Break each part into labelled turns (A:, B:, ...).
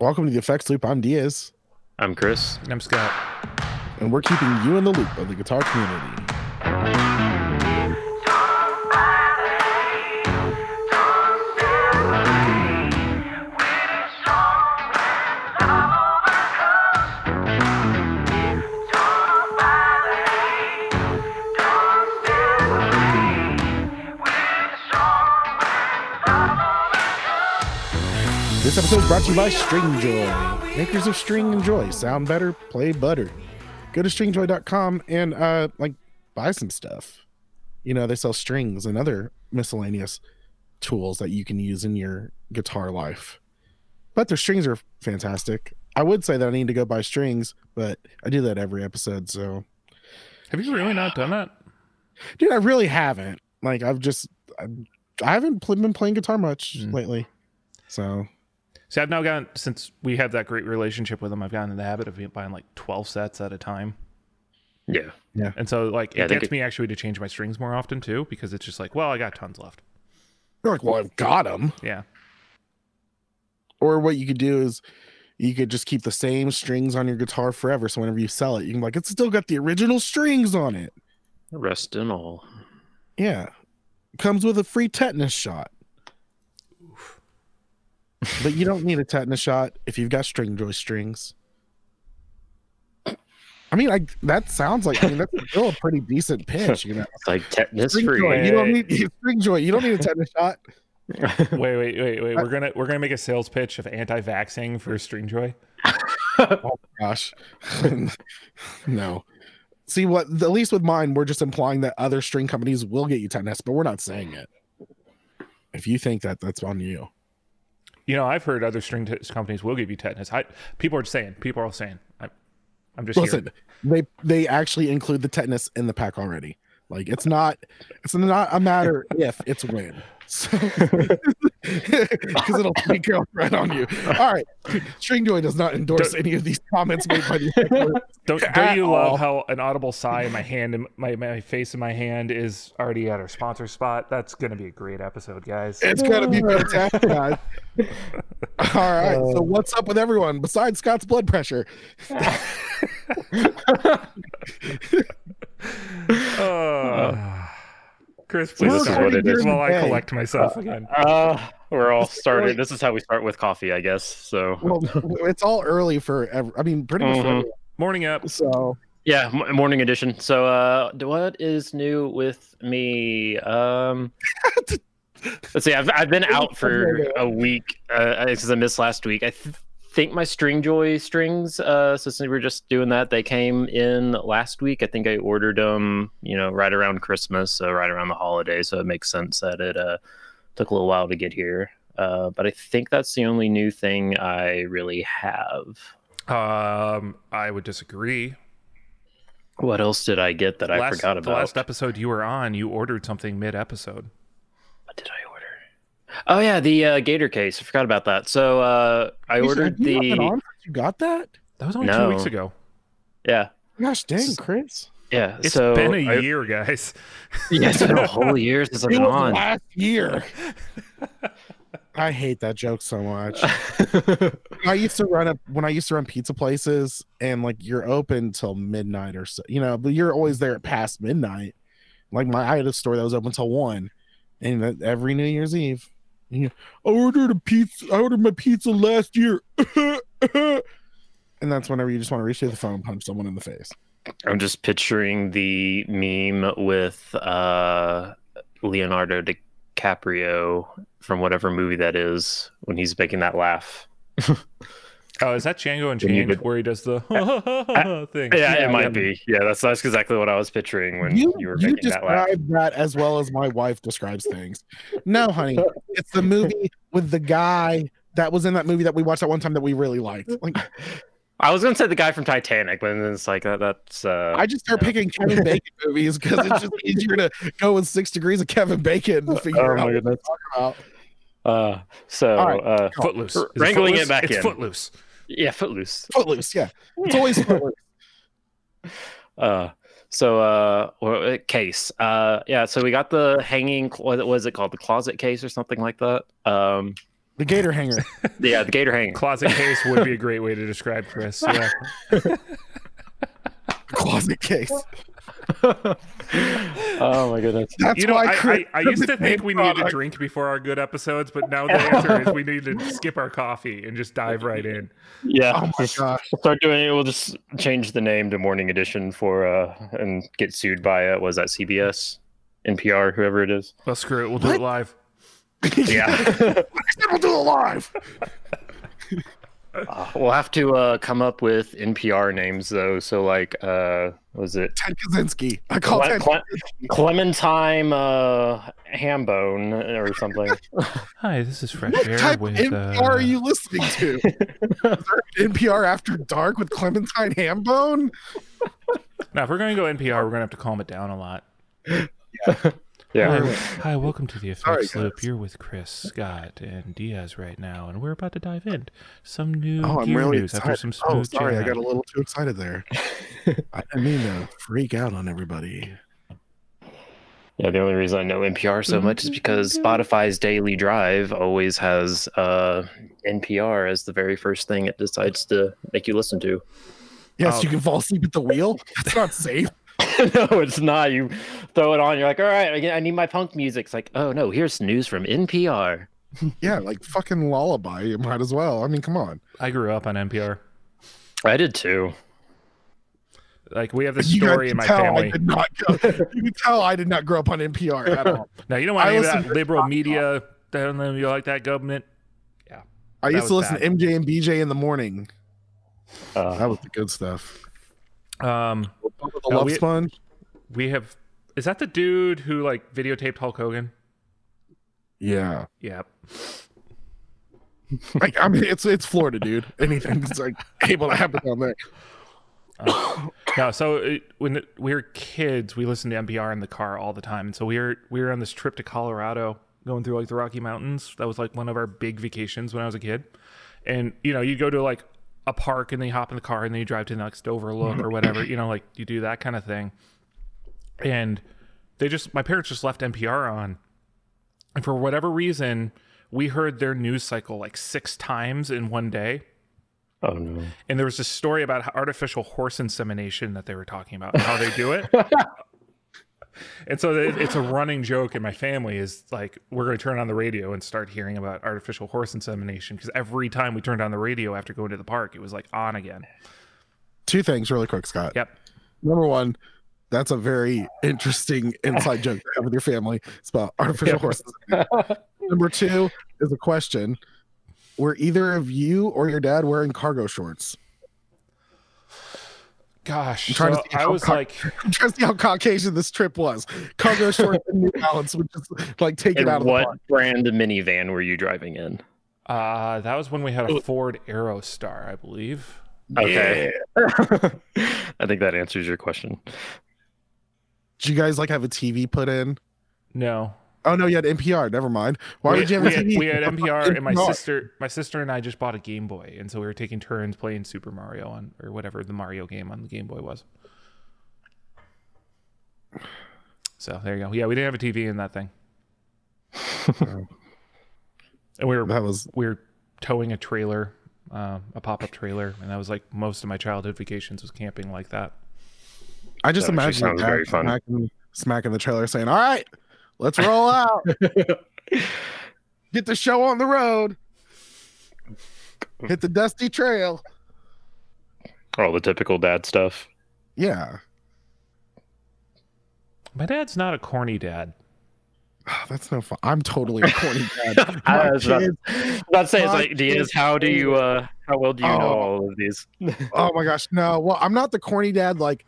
A: Welcome to the Effects Loop. I'm Diaz,
B: I'm Chris.
C: And I'm Scott.
A: and we're keeping you in the loop of the guitar community. This episode is brought to you by Stringjoy, makers of string and joy. Sound better, play butter. Go to stringjoy.com and uh like buy some stuff. You know, they sell strings and other miscellaneous tools that you can use in your guitar life. But their strings are fantastic. I would say that I need to go buy strings, but I do that every episode, so
C: Have you really not done that?
A: dude, I really haven't. Like I've just I, I haven't been playing guitar much
C: Mm.
A: lately. So
C: See, I've now gotten since we have that great relationship with them. I've gotten in the habit of buying like twelve sets at a time,
B: Yeah. Yeah.
C: And so like
B: Yeah,
C: it gets
B: it-
C: me actually to change my strings more often too, because it's just like, well, I got tons left.
A: you're like, well, I've got them.
C: Yeah,
A: Or what you could do is you could just keep the same strings on your guitar forever. So whenever you sell it, you can be like, it's still got the original strings on it.
B: Rest and all.
A: Yeah. Comes with a free tetanus shot. But you don't need a tetanus shot if you've got Stringjoy strings. I mean, I that sounds like I mean that's still a pretty decent pitch, you know.
B: It's like tetanus
A: String
B: free.
A: joy, you don't need Stringjoy. You don't need a tetanus shot.
C: wait, wait, wait, wait. We're gonna we're gonna make a sales pitch of anti-vaxing for Stringjoy.
A: Oh gosh, no. See what? At least with mine, we're just implying that other string companies will get you tetanus, but we're not saying it. If you think that, that's on you.
C: You know, I've heard other string t- companies will give you tetanus. I, people are saying, people are saying. I, I'm just
A: Listen, they they actually include the tetanus in the pack already. Like it's not it's not a matter if it's when. So because it'll take girlfriend on you. All right, Stringjoy does not endorse any of these comments made by the
C: Don't, don't you
A: all.
C: love how an audible sigh in my hand and my, my face in my hand is already at our sponsor spot? That's gonna be a great episode, guys.
A: It's gonna be fantastic, guys. All right. So what's up with everyone besides Scott's blood pressure?
C: Uh, Chris, please
A: We're
C: start
B: recording during
C: while I collect myself again.
B: Uh, we're all
A: It's
B: started. This is how we start with coffee, I guess. So
A: Well, it's all early for. Ev- I mean, pretty much. for
B: Mhm.
C: Morning up.
A: So
B: yeah, m- morning edition. So uh, what is new with me? Um, let's see. I've I've been out for a week uh, because I missed last week. I th- think my Stringjoy strings. Uh, so since we were just doing that, they came in last week. I think I ordered them. You know, right around Christmas, so right around the holiday. So it makes sense that it uh took a little while to get here. Uh, but I think that's the only new thing I really have.
C: Um, I would disagree.
B: What else did I get that I
C: last,
B: forgot
C: The
B: about?
C: last episode you were on, you ordered something mid-episode.
B: What did I? Oh yeah, the uh, Gator case. I forgot about that. So uh, I
A: You-
B: ordered
A: have you not been
B: the
A: on You got that?
C: That was only
B: No.
C: two weeks ago.
B: yeah
A: Gosh dang, Chris.
B: yeah.
C: It's
B: so
C: been a
B: I-
C: year, guys.
B: yeah, it's been a whole year since I've
A: It
B: been
A: was
B: on.
A: last year. I hate that joke so much. I used to run up when I used to run pizza places, and like you're open till midnight or so, you know, but you're always there at past midnight. Like my I had a store that was open till one, and every New Year's Eve, I ordered a pizza. I ordered my pizza last year, and that's whenever you just want to reach to the phone and punch someone in the face.
B: I'm just picturing the meme with uh, Leonardo DiCaprio from whatever movie that is when he's making that laugh.
C: Oh, is that Django
B: Unchained
C: where he does the thing?
B: Yeah,
A: Yeah,
B: it might
A: yeah.
B: be. Yeah, that's that's exactly what I was picturing when
A: you,
B: you, were
A: you
B: making that laugh.
A: describe that as well as my wife describes things. No, honey, it's the movie with the guy that was in that movie that we watched that one time that we really liked. Like,
B: I was gonna say the guy from Titanic, but then it's like that, that's uh,
A: I just start
B: Yeah.
A: picking Kevin Bacon movies because it's just easier to go with six degrees of Kevin Bacon and figure
B: oh
A: out
B: my
A: what
B: goodness.
A: to talk about.
B: Uh, so
A: All right.
B: uh,
C: Footloose.
B: R- wrangling it
C: Footloose?
B: back
C: it's
B: in.
C: Footloose.
B: Yeah, Footloose.
A: Footloose, yeah, it's always Footloose.
B: Uh, so uh, well, uh, case. Uh, yeah. So we got the hanging. What was it called? The closet case or something like that. Um,
A: The gator hanger.
B: Yeah, the gator hanger.
C: Closet case would be a great way to describe Chris. Yeah.
A: Closet case.
B: Oh my goodness.
A: That's
C: You know,
A: why
C: I, I, I used to think
A: make
C: we needed to drink before our good episodes, but now the answer is we need to skip our coffee and just dive right in.
B: Yeah.
A: Oh my
B: just
A: gosh.
B: Start doing it. We'll just change the name to Morning Edition for uh and get sued by uh was that CBS, NPR, whoever it is.
C: Well, screw it. We'll do
A: What?
C: it live.
B: Yeah.
A: We'll do it live.
B: Uh, we'll have to uh come up with NPR names though. So like uh was it
A: Ted Kaczynski. I call
B: Cle-
A: Ted.
B: Cle- Clementine uh Hambone or something.
C: Hi, this is Fresh
A: What
C: Air
A: type
C: with.
A: NPR
C: uh,
A: are you listening to? Is there NPR After Dark with Clementine Hambone?
C: Now, if we're going to go NPR, we're going to have to calm it down a lot.
B: yeah.
C: Hi, hi, welcome to the
A: Sorry,
C: Effects Loop. You're with Chris, Scott, and Diaz right now, and we're about to dive in some new
A: Oh, I'm
C: gear
A: really
C: news after
A: excited.
C: some
A: Oh,
C: smooth
A: sorry, I got a little too excited there. I didn't mean to freak out on everybody.
B: Yeah, the only reason I know NPR so much is because Spotify's Daily Drive always has uh, NPR as the very first thing it decides to make you listen to.
A: Yes,
C: Oh.
A: you can fall asleep at the wheel. That's not safe.
B: no, it's not. You throw it on, you're like, all right, I I need my punk music. It's like, oh no, here's news from NPR.
A: Yeah, like fucking lullaby. You might as well. I mean, come on.
C: I grew up on NPR.
B: I did too.
C: Like, we have this
A: You
C: story in my
A: tell I
C: family.
A: did not go, you can tell I did not grow up on NPR at all.
C: Now, you don't want
A: I
C: any of
A: listen
C: that
A: to
C: liberal
A: rock
C: media down there. You like that government?
A: Yeah.
C: I
A: used to listen
C: bad.
A: to MJ and BJ in the morning.
B: Uh,
A: That was the good stuff.
C: Um,
A: The
C: uh,
A: Love
C: we-
A: Sponge.
C: we have. Is that the dude who like videotaped Hulk Hogan?
A: Yeah.
C: Yeah.
A: Like, I mean, it's it's Florida, dude. Anything's like able to happen down there.
C: Uh, no, so it, when we were kids, we listened to NPR in the car all the time. And so we were we were on this trip to Colorado, going through like the Rocky Mountains. That was like one of our big vacations when I was a kid. And you know, you go to like a park and then you hop in the car and then you drive to the next overlook or whatever. You know, like you do that kind of thing. And they just my parents just left NPR on, and for whatever reason, we heard their news cycle like six times in one day.
B: oh no.
C: And there was this story about artificial horse insemination that they were talking about, and how they do it. and so it's a running joke in my family is like we're going to turn on the radio and start hearing about artificial horse insemination because every time we turned on the radio after going to the park, it was like on again.
A: Two things really quick, Scott.
C: Yep.
A: Number one, that's a very interesting inside joke to have with your family. It's about artificial
C: Yeah.
A: horses. Number two is a question. Were either of you or your dad wearing cargo shorts?
C: Gosh,
A: I'm trying to
C: so
A: see
C: I was
A: co-
C: like,
A: I'm trying to see how Caucasian this trip was. Cargo shorts and New Balance would just like take it
B: And
A: out of the
B: what brand minivan were you driving in?
C: uh, that was when we had a Ford Aerostar, I believe.
B: Okay. I think that answers your question.
A: Do you guys like have a TV put in?
C: No,
A: Oh no, you had NPR. Never mind. Why
C: we,
A: would you have
C: we
A: a
C: had,
A: TV?
C: we had NPR, and my
A: NPR.
C: sister, my sister and I just bought a Game Boy, and so we were taking turns playing Super Mario on or whatever the Mario game on the Game Boy was. So there you go. Yeah, we didn't have a TV in that thing, and we were
A: That was
C: we were towing a trailer, um, a pop up trailer, and that was like most of my childhood vacations was camping like that.
A: I just
B: That
A: imagine
B: sounds
A: your dad
B: very fun.
A: Smacking, smacking the trailer saying, All right, let's roll out. Get the show on the road. Hit the dusty trail.
B: All the typical dad stuff.
A: Yeah.
C: My dad's not a corny dad.
A: That's no fun. I'm totally a corny dad.
B: I
A: My
B: was about,
A: kids-
B: about to say, it's like, Diaz, how do you, uh, how well do you know
A: Oh.
B: all of these?
A: oh my gosh. No. Well, I'm not the corny dad. Like,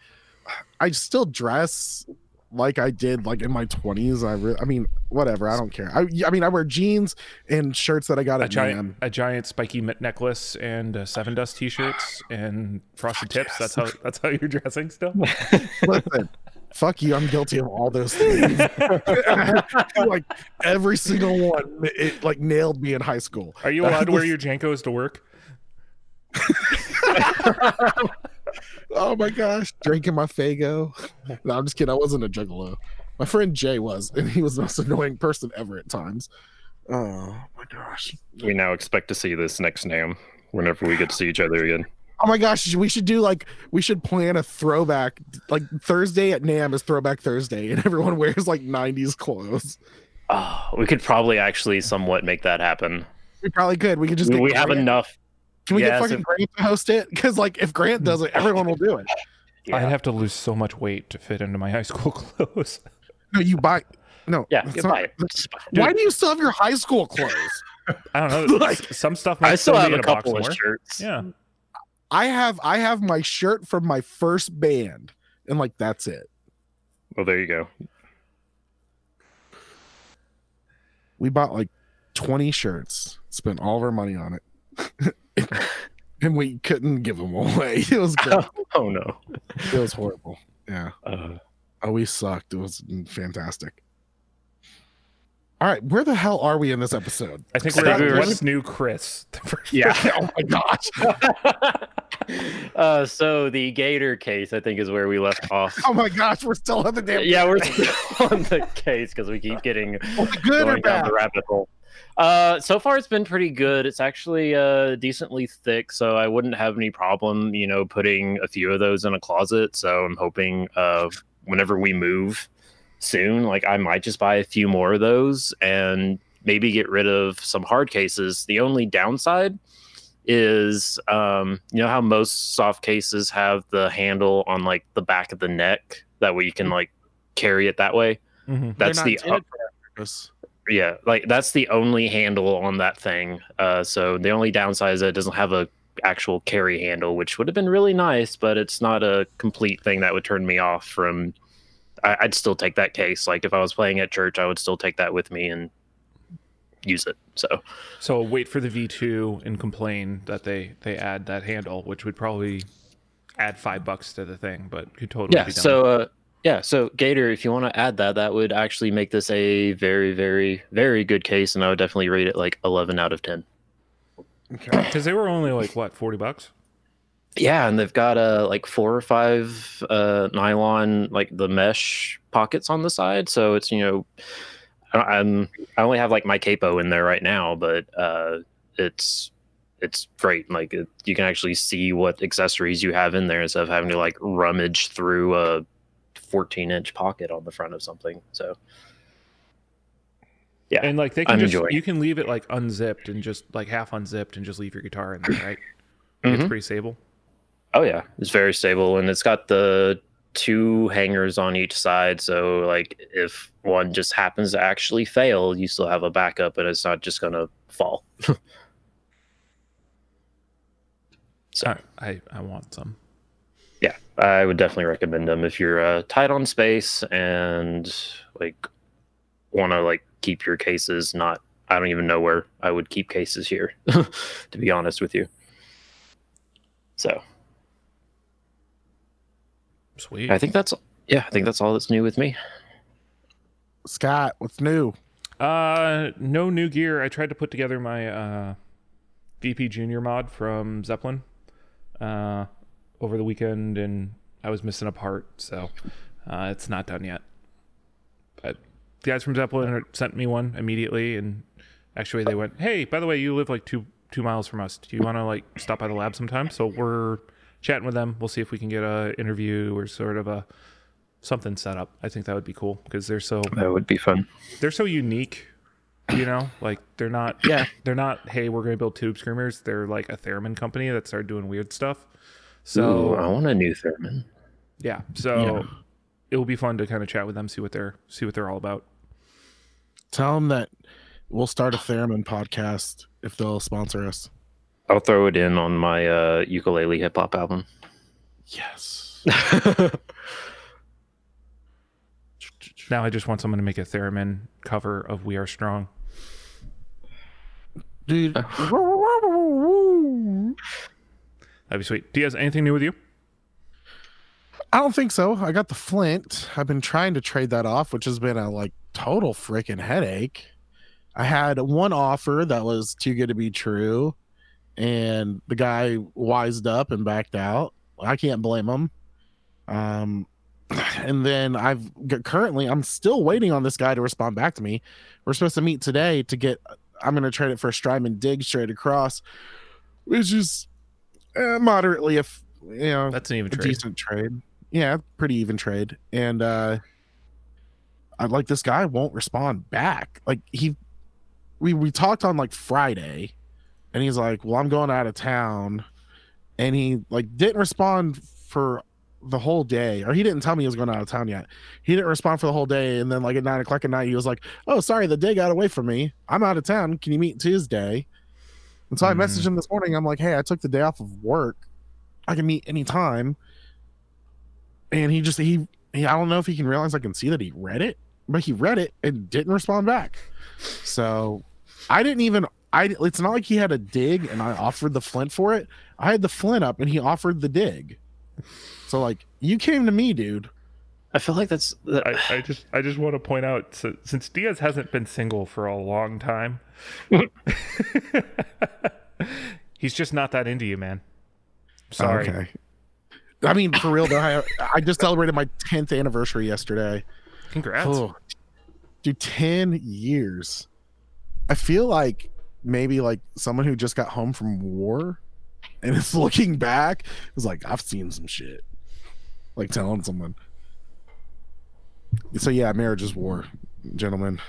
A: I still dress like I did like in my 20s. I re- I mean, whatever. I don't care. I, I mean, I wear jeans and shirts that I got
C: A
A: at
C: giant,
A: Nam.
C: a giant spiky necklace and uh, Sevendust T-shirts and frosted tips. That's how that's how you're dressing still.
A: Listen, fuck you. I'm guilty of all those things. like every single one, it like nailed me in high school.
C: Are you allowed to wear your JNCOs to work?
A: Oh my gosh, drinking my Faygo. No, I'm just kidding. I wasn't a juggalo. My friend Jay was, and he was the most annoying person ever at times. Oh my gosh.
B: We now expect to see this next NAMM whenever we get to see each other again.
A: Oh my gosh, we should do like we should plan a throwback like Thursday at NAMM is throwback Thursday and everyone wears like 90s clothes.
B: Oh, we could probably actually somewhat make that happen.
A: We probably could. We could just
B: We, we have enough.
A: Can we
B: yes,
A: get fucking
B: if-
A: Grant to host it? Because like if Grant does it, everyone will do it.
B: Yeah,
C: I'd have to lose so much weight to fit into my high school clothes.
A: No, you buy no.
B: yeah you
A: not-
B: buy it.
A: that's-
B: Just.
A: Why do you still have your high school clothes?
C: I don't know.
A: Like-
C: some stuff might
B: I still
C: be
B: have
C: in
B: a
C: a box
B: couple of
C: more.
B: shirts.
C: Yeah.
A: I have I have my shirt from my first band, and like that's it.
B: Well, there you go.
A: We bought like 20 shirts, spent all of our money on it. and we couldn't give them away. It was great.
B: Oh no.
A: it was horrible. Yeah.
B: Uh,
A: Oh, we sucked. It was fantastic. All right, where the hell are we in this episode?
C: I think
B: I
C: we're
B: think
C: at
B: we were-
C: what's new, Chris.
B: yeah.
A: oh my gosh.
B: uh, so the Gator case, I think, is where we left off.
A: Oh my gosh, we're still on the damn.
B: yeah, we're still on the case because we keep getting
A: good or
B: going down the rabbit hole. Uh, so far it's been pretty good. It's actually uh decently thick, so I wouldn't have any problem, you know, putting a few of those in a closet. So I'm hoping uh whenever we move soon, like I might just buy a few more of those and maybe get rid of some hard cases. The only downside is um you know how most soft cases have the handle on like the back of the neck that way you can like carry it that way.
C: Mhm.
B: That's the
A: intended for that purpose.
B: Yeah like that's the only handle on that thing uh so the only downside is that it doesn't have a actual carry handle which would have been really nice but it's not a complete thing that would turn me off from I, i'd still take that case like if i was playing at church i would still take that with me and use it so
C: So wait for the V2 and complain that they they add that handle, which would probably add five bucks to the thing, but could totally
B: yeah
C: be done.
B: so uh yeah so gator if you want to add that that would actually make this a very very very good case and i would definitely rate it like 11 out of 10
A: Okay.
C: because they were only like what forty bucks.
B: Yeah, and they've got uh like four or five uh nylon like the mesh pockets on the side, so it's you know, I- I'm I only have like my capo in there right now, but uh it's it's great. Like it, you can actually see what accessories you have in there instead of having to like rummage through a 14 inch pocket on the front of something. So Yeah,
C: and like they can
B: I'm
C: just you can leave it like unzipped and just like half unzipped and just leave your guitar in there, right? It's
B: Mhm.
C: pretty stable.
B: Oh yeah, it's very stable, and it's got the two hangers on each side. So like, if one just happens to actually fail, you still have a backup, and it's not just gonna fall. so
C: I I want some.
B: Yeah, I would definitely recommend them if you're uh, tight on space and like want to like keep your cases. Not, I don't even know where I would keep cases here, to be honest with you. So
C: Sweet.
B: I think that's yeah, I think that's all that's new with me.
A: Scott, what's new?
C: Uh, no new gear. I tried to put together my uh, VP Junior mod from Zeppelin uh, over the weekend, and I was missing a part, so uh, it's not done yet. But the guys from Zeppelin sent me one immediately, and actually they went, "Hey, by the way, you live like two two miles from us. Do you want to like stop by the lab sometime?" So we're chatting with them. We'll see if we can get a interview or sort of a something set up. I think that would be cool because they're so
B: That would be fun.
C: they're so unique you know like they're not
B: Yeah.
C: they're not hey we're gonna build tube screamers they're like a theremin company that started doing weird stuff so
B: Ooh, I want a new theremin.
C: yeah so it will be fun to kind of chat with them see what they're see what they're all about
A: Tell them that we'll start a Theremin podcast if they'll sponsor us.
B: I'll throw it in on my uh, ukulele hip hop album.
A: Yes.
C: now i just want someone to make a theremin cover of we are strong
A: Dude.
C: that'd be sweet guys anything new with you
A: I don't think so. I got the Flint. I've been trying to trade that off, which has been a like total freaking headache. I had one offer that was too good to be true, and the guy wised up and backed out. I can't blame him. Um, and then I've currently I'm still waiting on this guy to respond back to me. We're supposed to meet today to get. I'm to trade it for Strymon dig straight across, which is uh, moderately if you know
C: that's an even trade.
A: decent trade. Yeah, pretty even trade. And uh I like this guy won't respond back. Like he we we talked on like Friday and he's like, "Well, I'm going out of town." And he like didn't respond for the whole day, or he didn't tell me he was going out of town yet. He didn't respond for the whole day, and then like at nine o'clock at night, he was like, "Oh, sorry, the day got away from me. I'm out of town. Can you meet Tuesday?" And so mm-hmm. I messaged him this morning. I'm like, "Hey, I took the day off of work. I can meet anytime." And he just he, he I don't know if he can realize I can see that he read it, but he read it and didn't respond back. So I didn't even I it's not like he had a dig and I offered the flint for it. I had the flint up and he offered the dig. So like you came to me, dude.
B: I feel like that's.
C: I, I, just I just want to point out so, since Diaz hasn't been single for a long time, he's just not that into you, man. Sorry. Okay.
A: I mean, for real though, I, I just celebrated my tenth anniversary yesterday.
C: Congrats, oh,
A: dude! Ten years. I feel like maybe like someone who just got home from war and is looking back is like, I've seen some shit. Like telling someone. So yeah, marriage is war, gentlemen.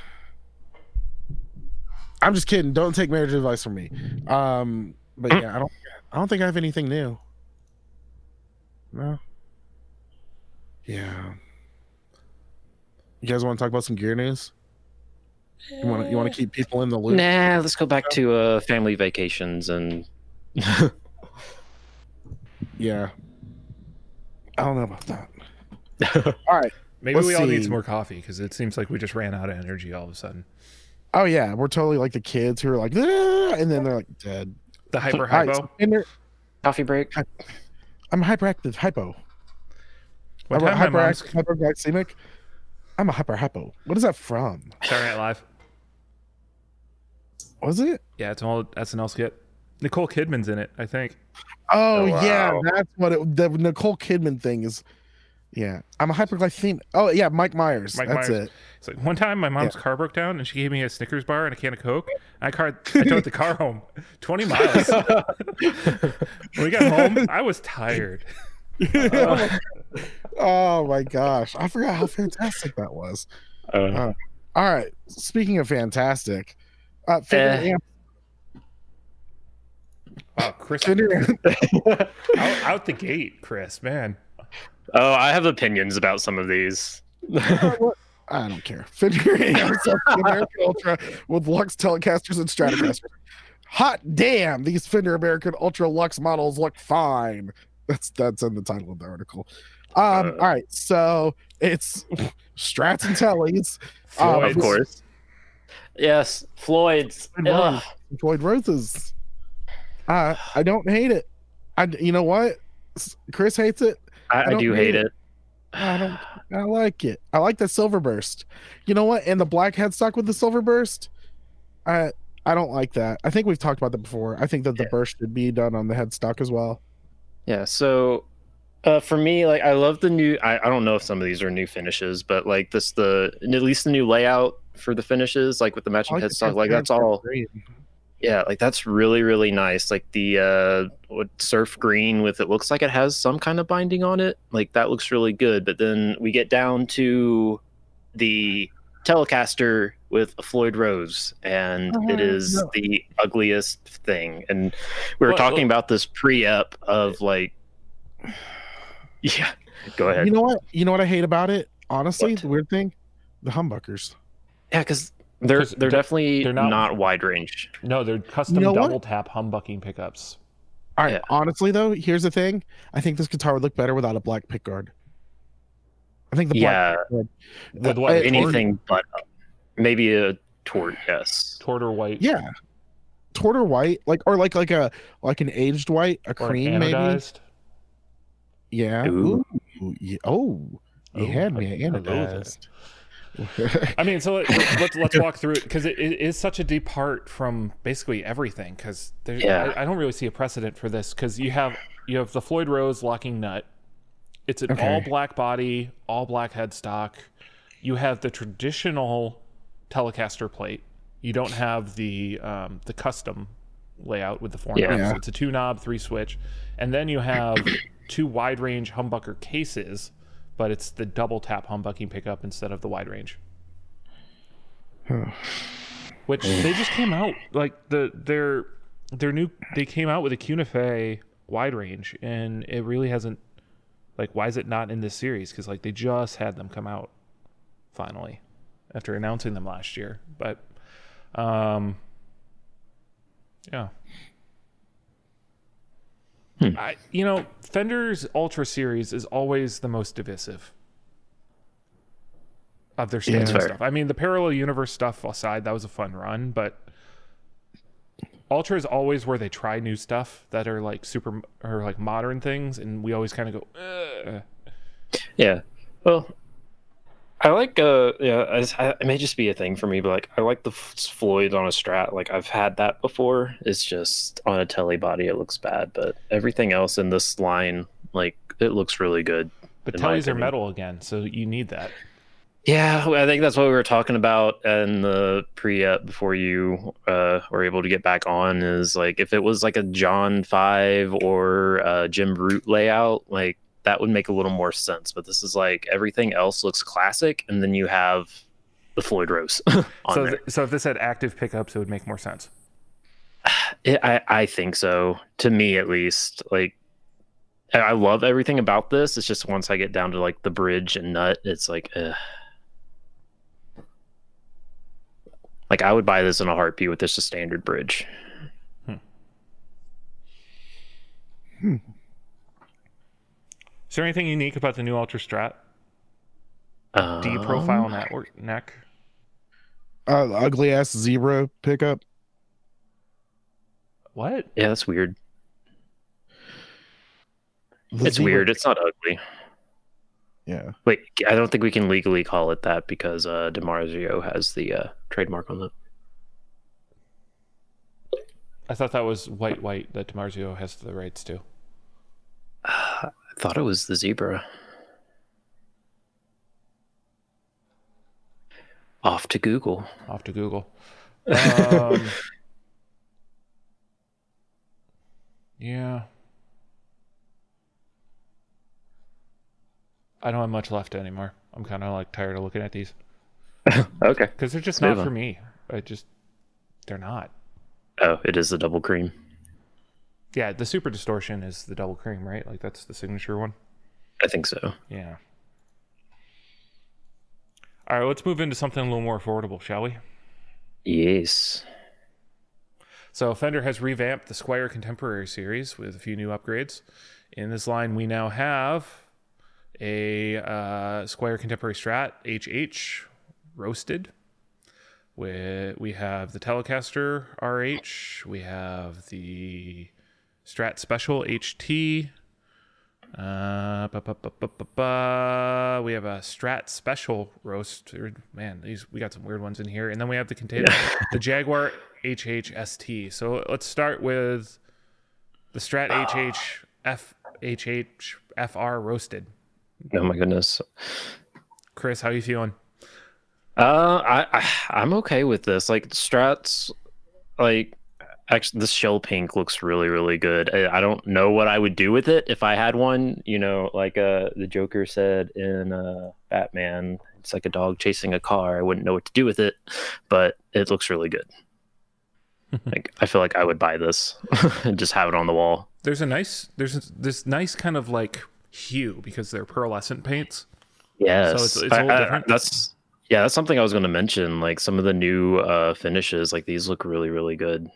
A: I'm just kidding. Don't take marriage advice from me. Um, but yeah, I don't. I don't think I have anything new. No. Yeah. You guys want to talk about some gear news? You want to you want to keep people in the loop?
B: Nah, let's go back to uh, family vacations and.
A: yeah. I don't know about that. all right.
C: Maybe we all see. need some more coffee because it seems like we just ran out of energy all of a sudden.
A: Oh yeah, we're totally like the kids who are like, ah! and then they're like dead.
C: The hyper hypo.
B: Right, coffee break.
A: I'm hyperactive hypo. What I'm hyperactive hyperglycemic. I'm a hyper hypo. What is that from?
C: Saturday Night Live.
A: Was it?
C: Yeah, it's an old SNL skit. Nicole Kidman's in it, I think.
A: Oh, oh wow. yeah, that's what it. The Nicole Kidman thing is. Yeah, I'm a hyperglycemic. Oh yeah, Mike Myers. Mike that's Myers. it.
C: It's like one time my mom's yeah. car broke down and she gave me a Snickers bar and a can of Coke. I car I towed the car home, twenty miles. when we got home, I was tired.
A: Uh, oh my gosh, I forgot how fantastic that was. Uh, uh, all right, speaking of fantastic, uh,
C: uh Wow, Chris, out, out the gate, Chris, man.
B: Oh, I have opinions about some of these.
A: I don't care. Fender amps American Ultra with Luxe Telecasters and Stratocasters. Hot damn, these Fender American Ultra Luxe models look fine. That's that's in the title of the article. Um, uh, all right, so it's Strats and Tellys.
B: Floyd, um, of course. Yes, Floyd's.
A: Floyd, Floyd Roses. Uh, I don't hate it. I you know what? Chris hates it.
B: I, I, do hate it. it.
A: I don't. I like it. I like the silver burst. You know what? And the black headstock with the silver burst. I I don't like that. I think we've talked about that before. I think that the yeah. burst should be done on the headstock as well.
B: Yeah. So uh, for me, like I love the new. I, I don't know if some of these are new finishes, but like this, the at least the new layout for the finishes, like with the matching like headstock, like that's all. Great yeah like that's really really nice like the uh what surf green with it looks like it has some kind of binding on it like that looks really good but then we get down to the telecaster with a floyd rose and uh-huh, it is no. the ugliest thing and we were well, talking well, about this pre-up of like yeah go ahead.
A: You know what? You know what i hate about it? Honestly what? the weird thing? The humbuckers.
B: Yeah because they're they're definitely they're not, not, wide range.
C: No, they're custom you know double what? tap humbucking pickups.
A: All right. Yeah. Honestly, though, here's the thing. I think this guitar would look better without a black pickguard. I think the
B: black yeah, with uh, what uh, anything but maybe a tort. Yes,
C: tort or white.
A: Yeah, tort or white, like or like like a like an aged white, a cream maybe. Yeah. Ooh. Ooh. Oh, you oh, had me anodized.
C: I mean, so let's, let's walk through it because it, it is such a depart from basically everything. Because yeah. I, I, don't really see a precedent for this because you have you have the Floyd Rose locking nut, It's an
A: Okay.
C: all black body, all black headstock. You have the traditional Telecaster plate. You don't have the um, the custom layout with the four
B: Yeah.
C: knobs. It's a two knob, three switch, and then you have two wide range humbucker cases, but it's the double tap humbucking pickup instead of the wide range. Which they just came out like the their their new they came out with a Cunife wide range and it really hasn't like why is it not in this series? Because like they just had them come out finally after announcing them last year but um yeah Hmm. I you know Fender's Ultra series is always the most divisive of their standard
B: fair.
C: stuff. I mean, the parallel universe stuff aside, that was a fun run, but Ultra is always where they try new stuff that are like super or like modern things, and we always kind of go, Ugh.
B: Yeah. Well, I like uh yeah, I, I- it may just be a thing for me, but like I like the Floyd on a Strat. Like I've had that before. It's just on a telly body it looks bad, but everything else in this line like it looks really good.
C: but tellies are metal again, so you need that.
B: Yeah, I think that's what we were talking about in the pre-up before you uh, were able to get back on. Is like if it was like a John Five or a Jim Root layout, like that would make a little more sense. But this is like everything else looks classic, and then you have the Floyd Rose on
C: So,
B: there.
C: th- so if this had active pickups, it would make more sense.
B: It, I I think so. To me, at least, like. I- love everything about this. It's just once I get down to like the bridge and nut, it's like, ugh. like I would buy this in a heartbeat with just a standard bridge. Hmm.
C: Is there anything unique about the new Ultra Strat?
B: Um,
C: D profile network neck.
A: Uh, ugly ass zebra pickup.
C: What?
B: Yeah, that's weird.
A: The
B: It's
A: zebra-
B: weird. It's not ugly.
A: Yeah.
B: Wait, I don't think we can legally call it that because uh, DiMarzio has the uh, trademark on that.
C: I thought that was white white that DiMarzio has the rights to.
B: I thought it was the zebra. Off to Google.
C: Off to Google. Um, yeah. I don't have much left anymore. I'm kind of like tired of looking at these
B: Okay.
C: because they're just
B: Let's
C: not
B: move
C: for me. I just they're not.
B: Oh, it is the double cream.
C: Yeah, the super distortion is the double cream, right? Like that's the signature one.
B: I think so.
C: Yeah. All right, let's move into something a little more affordable, shall we?
B: Yes.
C: So Fender has revamped the Squier Contemporary series with a few new upgrades. In this line, we now have a uh, Squier Contemporary Strat HH roasted. We we have the Telecaster RH. We have the Strat Special HT. Uh. We have a Strat Special roast. Man, these we got some weird ones in here. And then we have the container, the Jaguar HHST. So let's start with the Strat HH F HH FR roasted.
B: Oh my goodness.
C: Chris, how you feeling?
B: Uh, I, I I'm okay with this. Like Strats, like actually, this shell pink looks really really good. I, I don't know what I would do with it if I had one. You know, like uh the Joker said in uh Batman, it's like a dog chasing a car. I wouldn't know what to do with it, but it looks really good. like I feel like I would buy this and just have it on the wall.
C: There's a nice there's this nice kind of like hue because they're pearlescent paints.
B: Yes,
C: it's- it's a
B: I-
C: little
B: I-
C: different?
B: that's yeah, that's something I was going to mention. Like some of the new uh, finishes, like these look really, really good.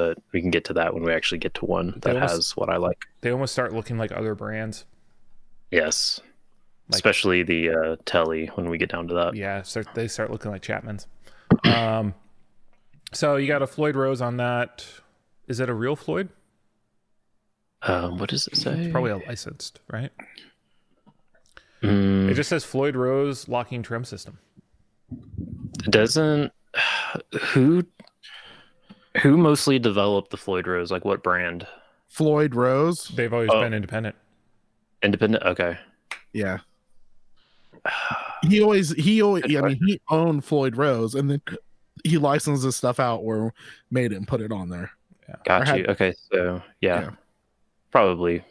B: But we can get to that when we actually get to one that
C: almost-
B: has what I like.
C: They almost start looking like other brands.
B: Yes,
C: Like-
B: especially the uh, telly when we get down to that.
C: Yeah, start, they start looking like Chapman's. Um, so you got a Floyd Rose on that. Is it a real Floyd?
B: Um, what does it say?
C: It's probably a licensed, right?
B: Mm,
C: It just says Floyd Rose locking trim system.
B: it doesn't. Who who mostly developed the Floyd Rose? Like what brand?
A: Floyd Rose.
C: They've always
B: Oh.
C: been independent.
B: Independent. Okay.
A: Yeah. He always he always I mean he owned Floyd Rose and then he licensed his stuff out or made it and put it on there.
B: Yeah. Got you. okay, so yeah. yeah. Probably.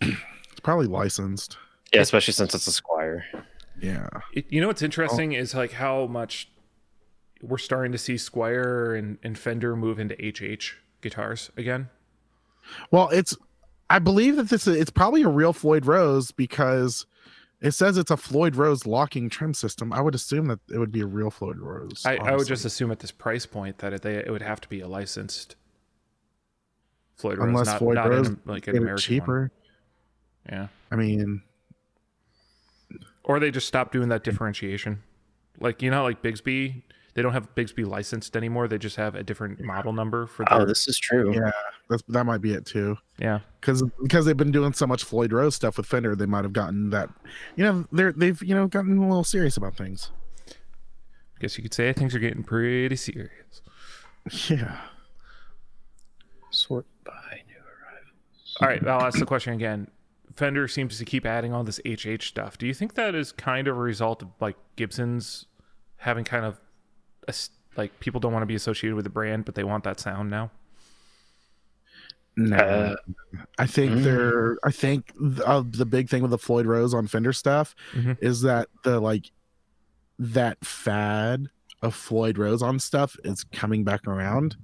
A: It's probably licensed.
B: Yeah, especially since it's a squier.
A: Yeah.
C: You know what's interesting oh. is like how much we're starting to see Squier and, and Fender move into HH guitars again.
A: Well, it's I believe that this is it's probably a real Floyd Rose because it says it's a Floyd Rose locking trim system. I would assume that it would be a real Floyd Rose.
C: I, I would just assume at this price point that it, they, it would have to be a licensed Floyd Rose, unless not, Floyd not Rose like an American cheaper. One. Yeah,
A: I mean,
C: or they just stop doing that differentiation. Like you know, like Bigsby they don't have Bigsby licensed anymore. They just have a different model number for.
B: Oh, their... Oh, this is true.
A: Yeah, that's, that might be it too.
C: Yeah,
A: because because they've been doing so much Floyd Rose stuff with Fender, they might have gotten that. You know, they're they've you know gotten a little serious about things.
C: I guess you could say things are getting pretty serious.
A: Yeah.
B: Sort by new arrivals.
C: All right, I'll ask the question again. Fender seems to keep adding all this HH stuff. Do you think that is kind of a result of like Gibson's having kind of like people don't want to be associated with the brand, but they want that sound now?
A: No, uh, I think mm. they're. I think uh, the big thing with the Floyd Rose on Fender stuff mm-hmm. is that the like that fad of Floyd Rose on stuff is coming back around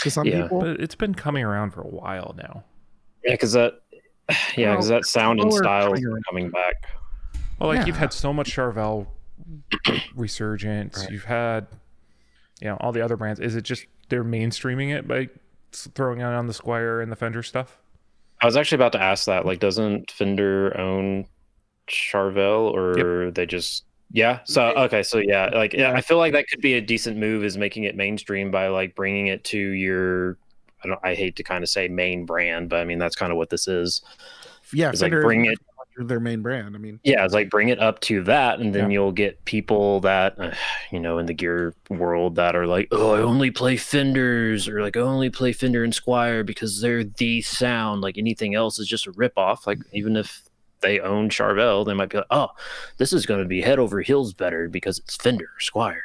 A: to some yeah, people.
C: But it's been coming around for a while now.
B: Yeah, because that. Yeah, because well, that sound and style is coming back.
C: Well, like yeah. you've had so much Charvel resurgence. Right. You've had you know all the other brands is it just they're mainstreaming it by throwing it on the squier and the fender stuff?
B: I was actually about to ask that like doesn't fender own charvel or yep. they just yeah so okay so yeah like yeah i feel like that could be a decent move is making it mainstream by like bringing it to your i don't i hate to kind of say main brand but i mean that's kind of what this is.
A: Yeah
B: like bring it
A: their main brand. I mean,
B: yeah, it's like bring it up to that, and then yeah. you'll get people that, uh, you know, in the gear world that are like, oh, I only play Fenders, or like I only play Fender and Squier because they're the sound. Like anything else is just a ripoff. Like even if they own Charvel, they might be like, oh, this is going to be head over heels better because it's Fender Squier.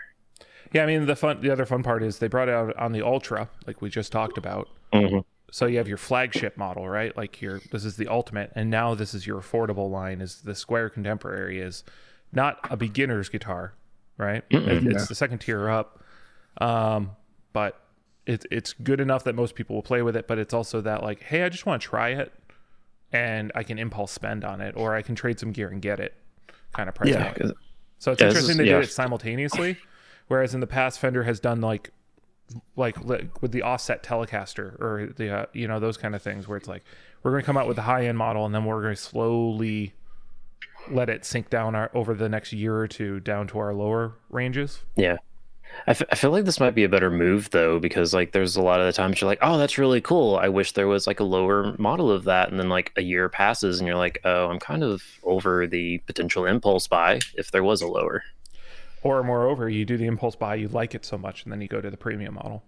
C: Yeah, I mean the fun, the other fun part is they brought it out on the Ultra, like we just talked about. Mm-hmm. So you have your flagship model, right? Like your this is the ultimate, and now this is your affordable line. Is the Squier Contemporary is not a beginner's guitar, right? Mm-hmm, it's yeah. the second tier up, um, but it's it's good enough that most people will play with it. But it's also that like, hey, I just want to try it, and I can impulse spend on it, or I can trade some gear and get it, kind of price yeah. So it's interesting is, to yeah. do it simultaneously. Whereas in the past, Fender has done like like with the offset telecaster or the uh, you know those kind of things where it's like we're going to come out with the high end model and then we're going to slowly let it sink down our, over the next year or two down to our lower ranges.
B: Yeah. I, f- I feel like this might be a better move though because like there's a lot of the times you're like oh that's really cool. I wish there was like a lower model of that. And then like a year passes and you're like oh i'm kind of over the potential impulse buy if there was a lower
C: or moreover, you do the impulse buy, you like it so much, and then you go to the premium model.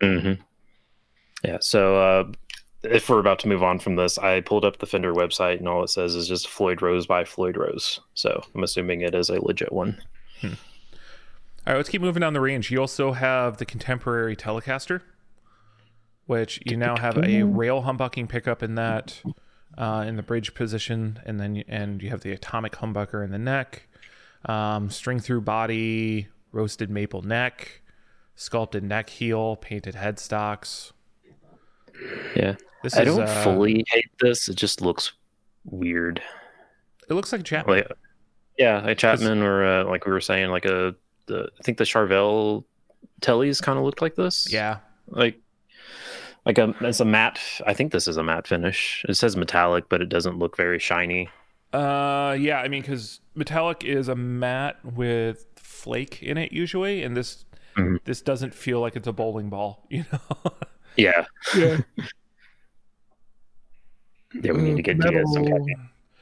B: Mm-hmm. Yeah. So uh, if we're about to move on from this, I pulled up the Fender website, and all it says is just Floyd Rose by Floyd Rose. So I'm assuming it is a legit one. Hmm.
C: All right, let's keep moving down the range. You also have the contemporary Telecaster, which you now have a rail humbucking pickup in that, uh, in the bridge position, and then you, and you have the atomic humbucker in the neck um, string through body, roasted maple neck, sculpted neck heel, painted headstocks.
B: Yeah, this I is, don't uh, fully hate this. It just looks weird.
C: It looks like Chapman.
B: Like, yeah, a Chapman, or uh, like we were saying, like a the I think the Charvel Tellys kind of looked like this.
C: Yeah,
B: like like a it's a matte. I think this is a matte finish. It says metallic, but it doesn't look very shiny.
C: Uh, yeah, I mean, because metallic is a matte with flake in it usually, and this mm-hmm. this doesn't feel like it's a bowling ball, you know?
B: yeah.
A: Yeah.
B: yeah, we need to get Metal. some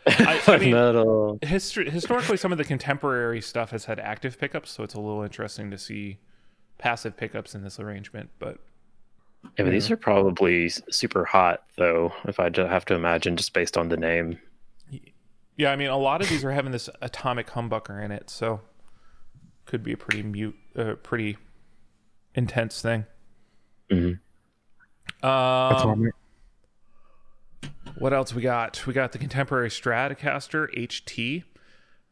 C: I, I mean, Metal. Histor- historically, some of the contemporary stuff has had active pickups, so it's a little interesting to see passive pickups in this arrangement. But
B: yeah, but these are probably super hot, though. If I have to imagine, just based on the name.
C: Yeah, I mean, a lot of these are having this atomic humbucker in it, so could be a pretty mute, uh, pretty intense thing.
B: Mhm.
A: What
C: Um, what else we got? We got the contemporary Stratocaster HT,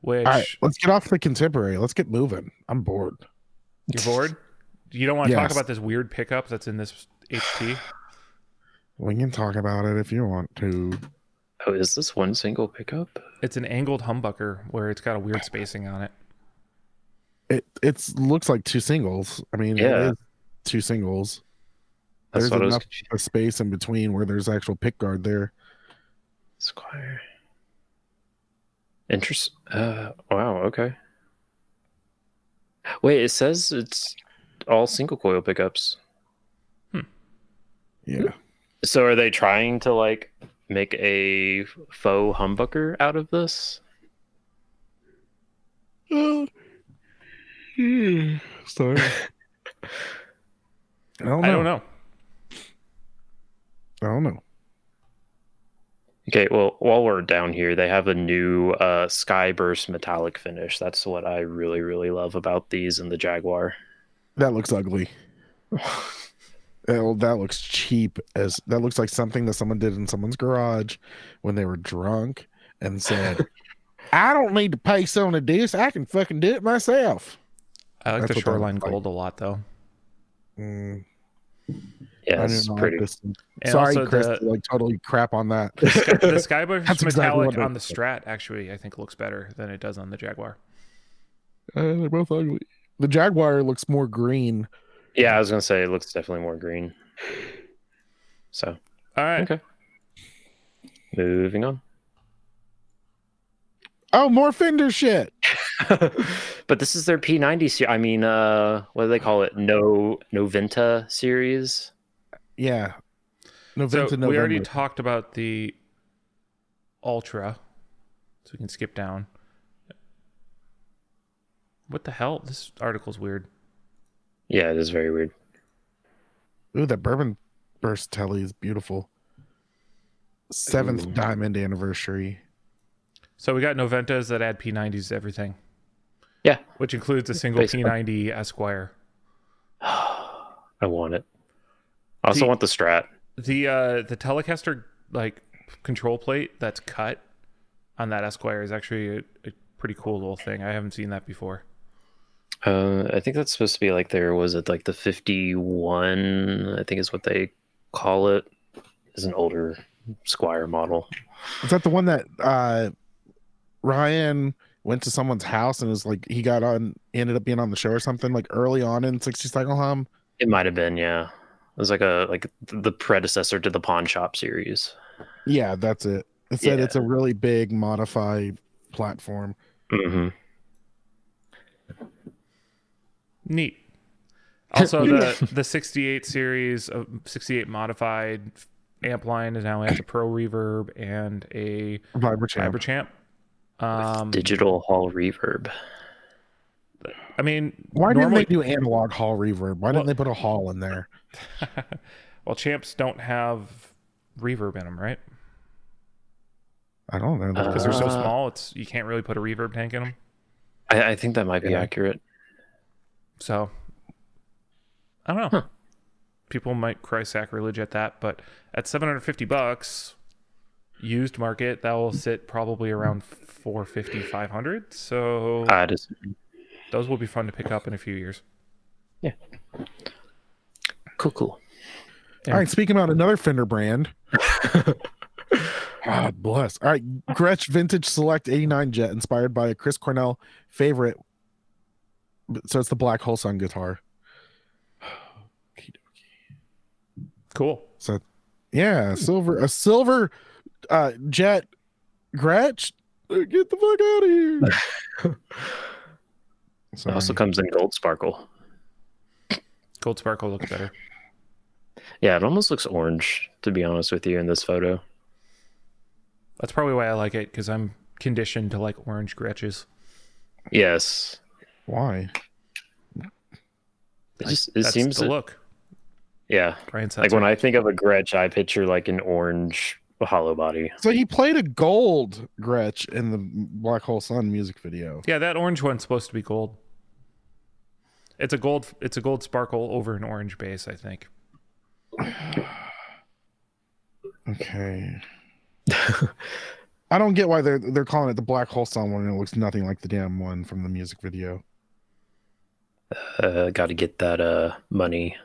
C: which
A: All right, let's get off the contemporary. Let's get moving. I'm bored.
C: you're bored. You don't want to talk about this weird pickup that's in this HT.
A: We can talk about it if you want to.
B: Oh, is this one single pickup?
C: It's an angled humbucker where it's got a weird spacing on it.
A: It it's looks like two singles. I mean,
B: Yeah.
A: it is two singles.
B: That's
A: There's
B: what was
A: enough space in between where there's actual pick guard there.
B: Squier. Interest. Uh. Wow. Okay. Wait. It says it's all single coil pickups. Hmm.
A: Yeah.
B: So are they trying to like make a faux humbucker out of this?
A: Oh. Sorry. I don't know.
C: I don't know.
A: I don't know.
B: Okay, well, while we're down here, they have a new uh, Skyburst metallic finish. That's what I really, really love about these and the Jaguar.
A: That looks ugly. Oh, that looks cheap as that looks like something that someone did in someone's garage when they were drunk and said, I don't need to pay someone to do this. I can fucking do it myself.
C: I like
A: That's
C: the shoreline
A: looks like.
C: gold a lot, though.
A: Mm,
B: Yeah,
A: I
B: it's
A: didn't
B: pretty.
A: this. Sorry, Chris,
C: the-
A: to, like totally crap on that.
C: The, sky, the Skyburst
A: That's exactly
C: metallic
A: what
C: on the Strat actually, I think, looks better than it does on the Jaguar.
A: Uh, they're both ugly. The Jaguar looks more green.
B: Yeah, I was gonna say it looks definitely more green. So
C: All right.
B: Okay. moving on.
A: Oh, more fender shit.
B: but this is their P90 series. I mean, uh, what do they call it? No Noventa series.
A: Yeah.
C: So we already talked about the Ultra, so we can skip down. What the hell? This article's weird.
B: Yeah, it is very weird.
A: Ooh, that bourbon burst telly is beautiful. Seventh
B: Ooh.
A: diamond anniversary.
C: So we got Noventas that add P90s to everything.
B: Yeah.
C: Which includes a single
B: Basically.
C: P90 Esquire.
B: I want it. I also
C: The-
B: want the Strat.
C: The uh the Telecaster like control plate that's cut on that Esquire is actually a, a pretty cool little thing. I haven't seen that before.
B: Uh, I think that's supposed to be like there was it like the 51, I think is what they call it. Is an older Squier model.
A: Is that the one that uh Ryan went to someone's house and was like he got on he ended up being on the show or something like early on in 60 cycle hum?
B: It might have been, yeah. It was like a like the predecessor to the Pawn Shop series.
A: Yeah, that's it. It said
B: Yeah.
A: it's a really big modified platform.
B: hmm
C: Neat. Also, the the 68 series of 68 modified amp line is now has a Pro Reverb and a
A: Vibro Champ.
C: Vibrachamp. Um,
B: Digital Hall Reverb.
C: I mean,
A: Why
C: normally,
A: didn't they do analog hall reverb? Why
C: Well-
A: didn't they put a hall in there?
C: well, champs don't have reverb in them, right?
A: I don't know.
C: Because they're so
B: Uh,
C: small, it's you can't really put a reverb tank in them.
B: I, I think that might be
A: Yeah.
B: accurate.
C: So I don't know. People might cry sacrilege at that, but at 750 bucks used market, that will sit probably around 450 500. So
B: I just
C: those will be fun to pick up in a few years. Yeah.
B: Cool, cool.
A: All right, speaking about another Fender brand. God ah, bless. All right, Gretsch Vintage Select 89 Jet, inspired by a Chris Cornell favorite. So it's the Black Hole Sun guitar.
C: Cool.
A: So, yeah, silver, a silver uh, jet Gretsch. Get the fuck out of here.
B: It also comes in gold sparkle.
C: Gold Sparkle looks better.
B: Yeah, it almost looks orange, to be honest with you, in this photo.
C: That's probably why I like it because I'm conditioned to like orange Gretsches.
B: Yes.
A: Why?
B: It just it
C: That's
B: seems
C: the look.
B: yeah.
C: Brian
B: Like when I think of a Gretsch, I picture like an orange hollow body.
A: So he played a gold Gretsch in the Black Hole Sun music video.
C: Yeah, that orange one's supposed to be gold. It's a gold. It's a gold sparkle over an orange base, I think.
A: Okay. I don't get why they're they're calling it the Black Hole Sun one and it looks nothing like the damn one from the music video.
B: Uh, Got to get that uh money.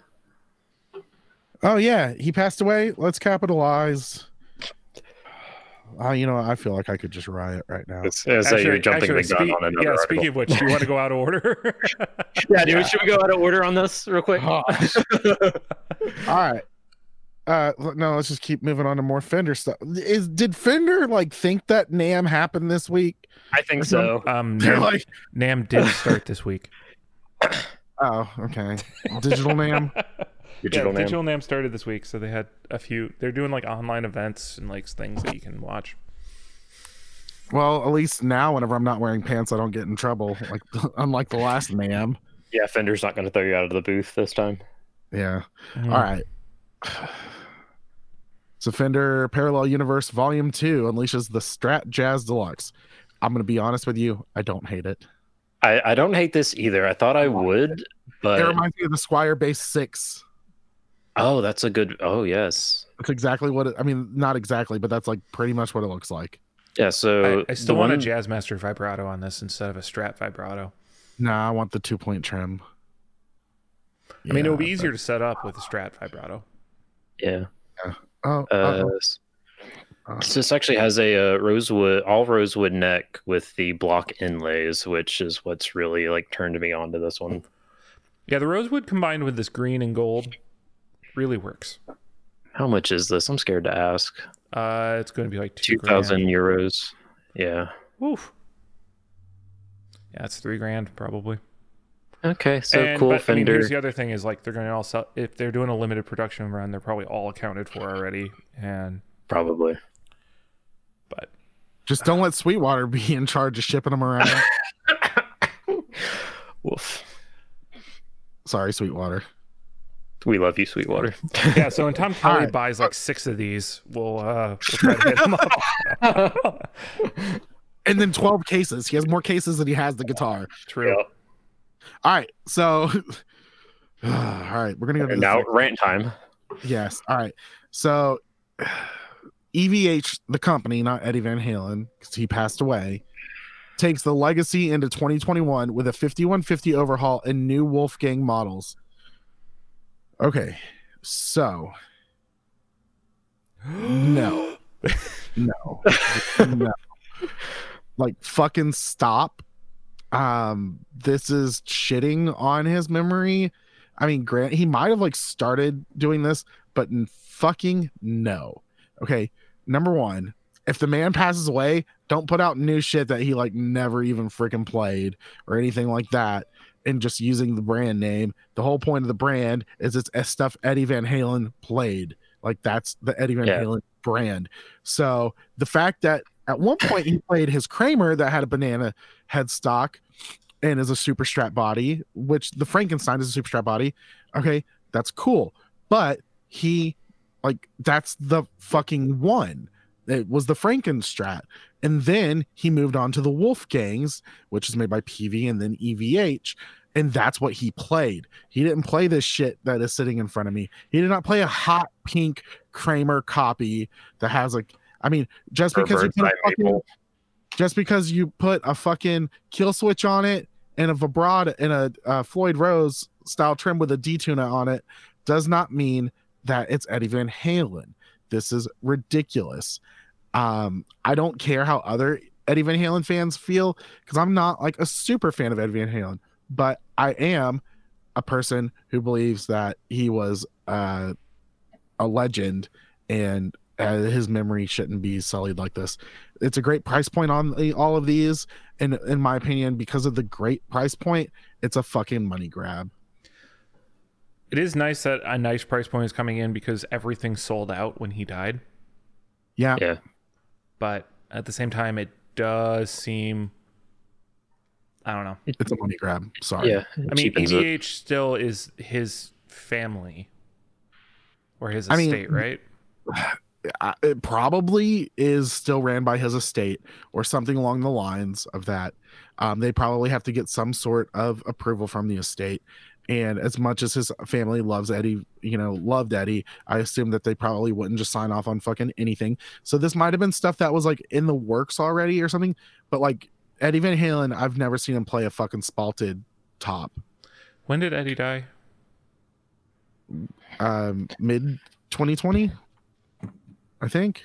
A: Oh yeah, he passed away. Let's capitalize. Uh, you know, I feel like I could just riot right now.
B: It's, it's like you're jumping
C: actually,
B: the gun
C: speak-
B: on another
C: Yeah,
B: article.
C: speaking of which, do you want to go out of order?
B: yeah, dude, should we go out of order on this real quick?
A: Gosh. All right. Uh no, let's just keep moving on to more Fender stuff. Is did Fender like think that NAMM happened this week?
B: I think so.
C: um,
A: They're
C: NAMM,
A: like,
C: NAMM did start this week.
A: Oh, okay. Digital NAMM.
B: Digital
C: yeah,
B: name.
C: Digital NAMM started this week, so they had a few. They're doing like online events and like things that you can watch.
A: Well, at least now, whenever I'm not wearing pants, I don't get in trouble. Like unlike the last NAMM.
B: Yeah, Fender's not going to throw you out of the booth this time.
A: Yeah.
C: Mhm.
A: All right. So Fender Parallel Universe Volume 2 unleashes the Strat Jazz Deluxe. I'm going to be honest with you, I don't hate it.
B: I, I don't hate this either. I thought I would, but it
A: reminds me of the Squier Bass 6.
B: oh, that's a good. Oh, yes.
A: That's exactly what it, I mean, not exactly, but that's like pretty much what it looks like.
B: Yeah. So
C: I, I still
B: the
C: want
B: one,
C: a Jazzmaster vibrato on this instead of a Strat vibrato.
A: Nah, I want the two point trem.
C: I mean, it would be easier
A: but-
C: to set up with a Strat vibrato.
B: Yeah.
A: Oh,
B: Uh,
A: uh-oh.
B: S- this actually has a uh, rosewood, all rosewood neck with the block inlays, which is what's really like turned me on to this one.
C: Yeah, the rosewood combined with this green and gold really works.
B: How much is this? I'm scared to ask.
C: Uh, it's going to be like two
B: Two thousand euros. Yeah.
C: Oof. Yeah, it's three grand probably.
B: Okay. So
C: and,
B: cool,
C: but, I mean, here's the other thing: is like they're going to all sell if they're doing a limited production run, they're probably all accounted for already. And
B: Probably.
C: But
A: just don't let Sweetwater be in charge of shipping them around.
B: Woof.
A: Sorry, Sweetwater.
B: We love you, Sweetwater.
C: yeah, so when Tom Kelly
A: right.
C: buys like six of these, we'll uh we'll try to hit him up.
A: And then 12 cases. He has more cases than he has the guitar.
C: True.
B: Yeah.
A: All right. So, all right. We're going to go to
B: now rant time.
A: Yes. All right. So EVH, the company, not Eddie Van Halen, because he passed away, takes the legacy into 2021 with a 5150 overhaul and new Wolfgang models. Okay. So no. No. no. Like fucking stop. Um, this is shitting on his memory. I mean, Grant, he might have like started doing this, but fucking no. Okay. Number one, if the man passes away, don't put out new shit that he like never even freaking played or anything like that. And just using the brand name. The whole point of the brand is it's stuff Eddie Van Halen played. Like that's the Eddie Van
B: Yeah.
A: Halen brand. So the fact that at one point he played his Kramer that had a banana headstock and is a Superstrat body, which the Frankenstein is a Superstrat body. Okay, that's cool. But he like that's the fucking one. It was the Frankenstrat. And then he moved on to the Wolfgangs, which is made by Peavey and then EVH. And that's what he played. He didn't play this shit that is sitting in front of me. He did not play a hot pink Kramer copy that has like I mean, just because you put a fucking, just because you put a fucking kill switch on it and a vibrato and a uh, Floyd Rose style trem with a D-Tuna on it does not mean that it's Eddie Van Halen. This is ridiculous. Um, I don't care how other Eddie Van Halen fans feel because I'm not like a super fan of Eddie Van Halen, but I am a person who believes that he was uh, a legend and uh, his memory shouldn't be sullied like this. It's a great price point on the, all of these, and in my opinion, because of the great price point, it's a fucking money grab.
C: It is nice that a nice price point is coming in because everything sold out when he died.
A: Yeah,
B: Yeah.
C: But at the same time, it does seem. I don't know.
A: it's a money grab. Sorry.
B: Yeah.
C: I mean,
B: cheapens it.
C: EVH still is his family or his
A: I mean,
C: estate, right?
A: It probably is still ran by his estate or something along the lines of that. Um, they probably have to get some sort of approval from the estate. And as much as his family loves Eddie, you know, loved Eddie, I assume that they probably wouldn't just sign off on fucking anything. So this might have been stuff that was like in the works already or something. But like Eddie Van Halen, I've never seen him play a fucking spalted top.
C: When did Eddie die?
A: Um, mid 2020, I think.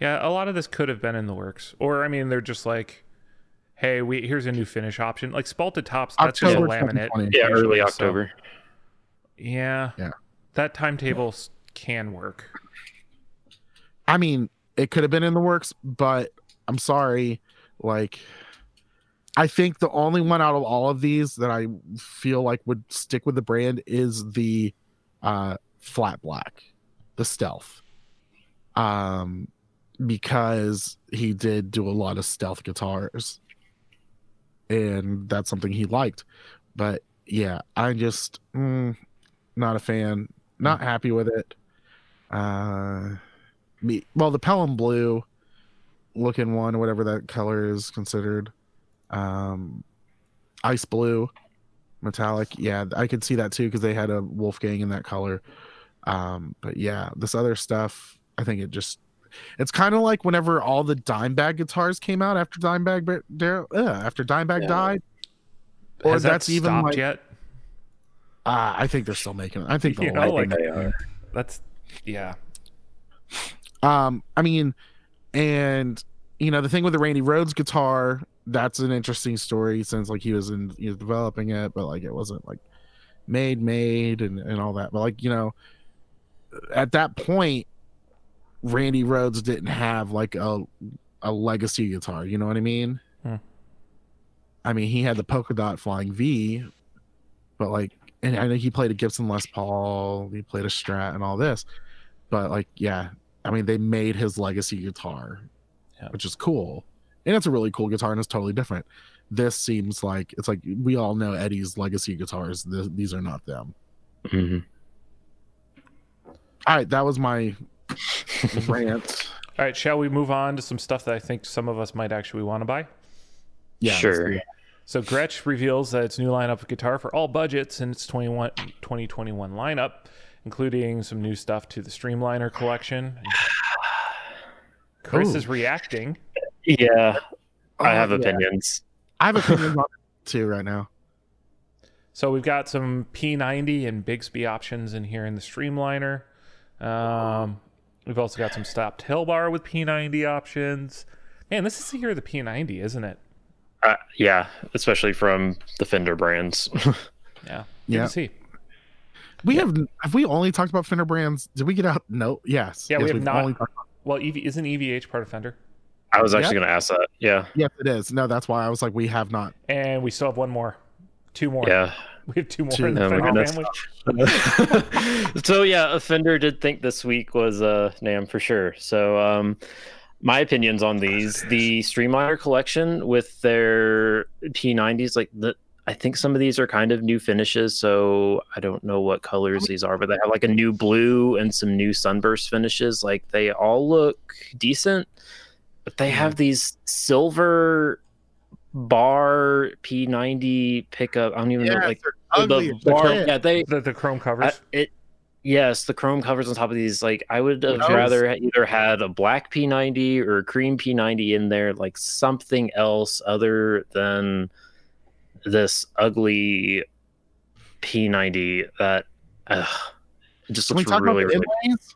C: Yeah, a lot of this could have been in the works, or I mean, they're just like, "Hey, we here's a new finish option." Like spalted tops, that's just a laminate.
A: 2020.
B: Yeah, early
C: usually, so-
B: October.
C: Yeah,
A: Yeah.
C: That timetable s- can work.
A: I mean, it could have been in the works, but I'm sorry. Like, I think the only one out of all of these that I feel like would stick with the brand is the uh, flat black, the stealth. Um, because he did do a lot of stealth guitars, and that's something he liked. But yeah, I'm just mm, not a fan. Not happy with it. Uh, me well the Pelham blue looking one, whatever that color is considered. Um, ice blue, metallic. Yeah, I could see that too because they had a Wolfgang in that color. Um, but yeah, this other stuff, I think it just it's kind of like whenever all the Dimebag guitars came out after Dimebag Bar- uh, after Dimebag
B: Yeah.
A: died. Or
C: Has that
A: that's even
C: stopped
A: like
C: yet?
A: uh, I think they're still making it. I think
C: You
A: they'll
C: know,
A: like
C: like-
B: They are.
C: That's yeah.
A: Um, I mean, and you know, the thing with the Randy Rhoads guitar, that's an interesting story since like he was in he was developing it, but like it wasn't like made made and, and all that. But like, you know, at that point, Randy Rhoads didn't have like a a legacy guitar, you know what I mean?
C: Hmm.
A: I mean, he had the polka dot flying V, but like and I know he played a Gibson Les Paul, he played a Strat and all this. But like, yeah, I mean, they made his legacy guitar,
C: Yeah.
A: which is cool, and it's a really cool guitar, and it's totally different. This seems like it's like we all know Eddie's legacy guitars. Th- these are not them.
B: Mhm.
A: All right, that was my rant.
C: All right, shall we move on to some stuff that I think some of us might actually want to buy?
A: Yeah,
B: sure.
C: So Gretsch reveals that its new lineup of guitar for all budgets in its 21, 2021 lineup, including some new stuff to the Streamliner collection. Chris
A: Ooh.
C: is reacting.
B: Yeah, I have
A: yeah.
B: opinions.
A: I have opinions on it too right now.
C: So we've got some P90 and Bigsby options in here in the Streamliner. Um, we've also got some stopped hill bar with P90 options. Man, this is the year of the P90, isn't it?
B: Uh, yeah, especially from the Fender brands.
C: Yeah. Good
A: Yeah.
C: to see.
A: We have have we only talked about Fender brands? Did we get out? No. Yes.
C: Yeah, we
A: yes,
C: have
A: we've
C: not-
A: only talked about-
C: Well, EV, isn't EVH part of Fender?
B: I was actually
A: Yeah.
B: going to ask that. Yeah,
A: yes, it is. No, that's why I was like, we have not.
C: And we still have one more. Two more.
B: yeah.
C: We have two more
A: Two.
C: in the
B: Oh
C: family.
B: so yeah, Offender did think this week was uh NAMM for sure. So um my opinions on these, the Streamliner collection with their P90s, like the I think some of these are kind of new finishes, so I don't know what colors these are, but they have like a new blue and some new sunburst finishes. Like they all look decent, but they have these silver bar P90 pickup. I don't even know like
A: they're
B: the
A: ugly
B: bar.
A: shit.
B: Yeah, they
C: The, the chrome
B: I,
C: covers.
B: it yes, the chrome covers on top of these. Like I would have rather either had a black P90 or a cream P90 in there, like something else other than this ugly P90 that uh, just looks really, really.
A: inlays?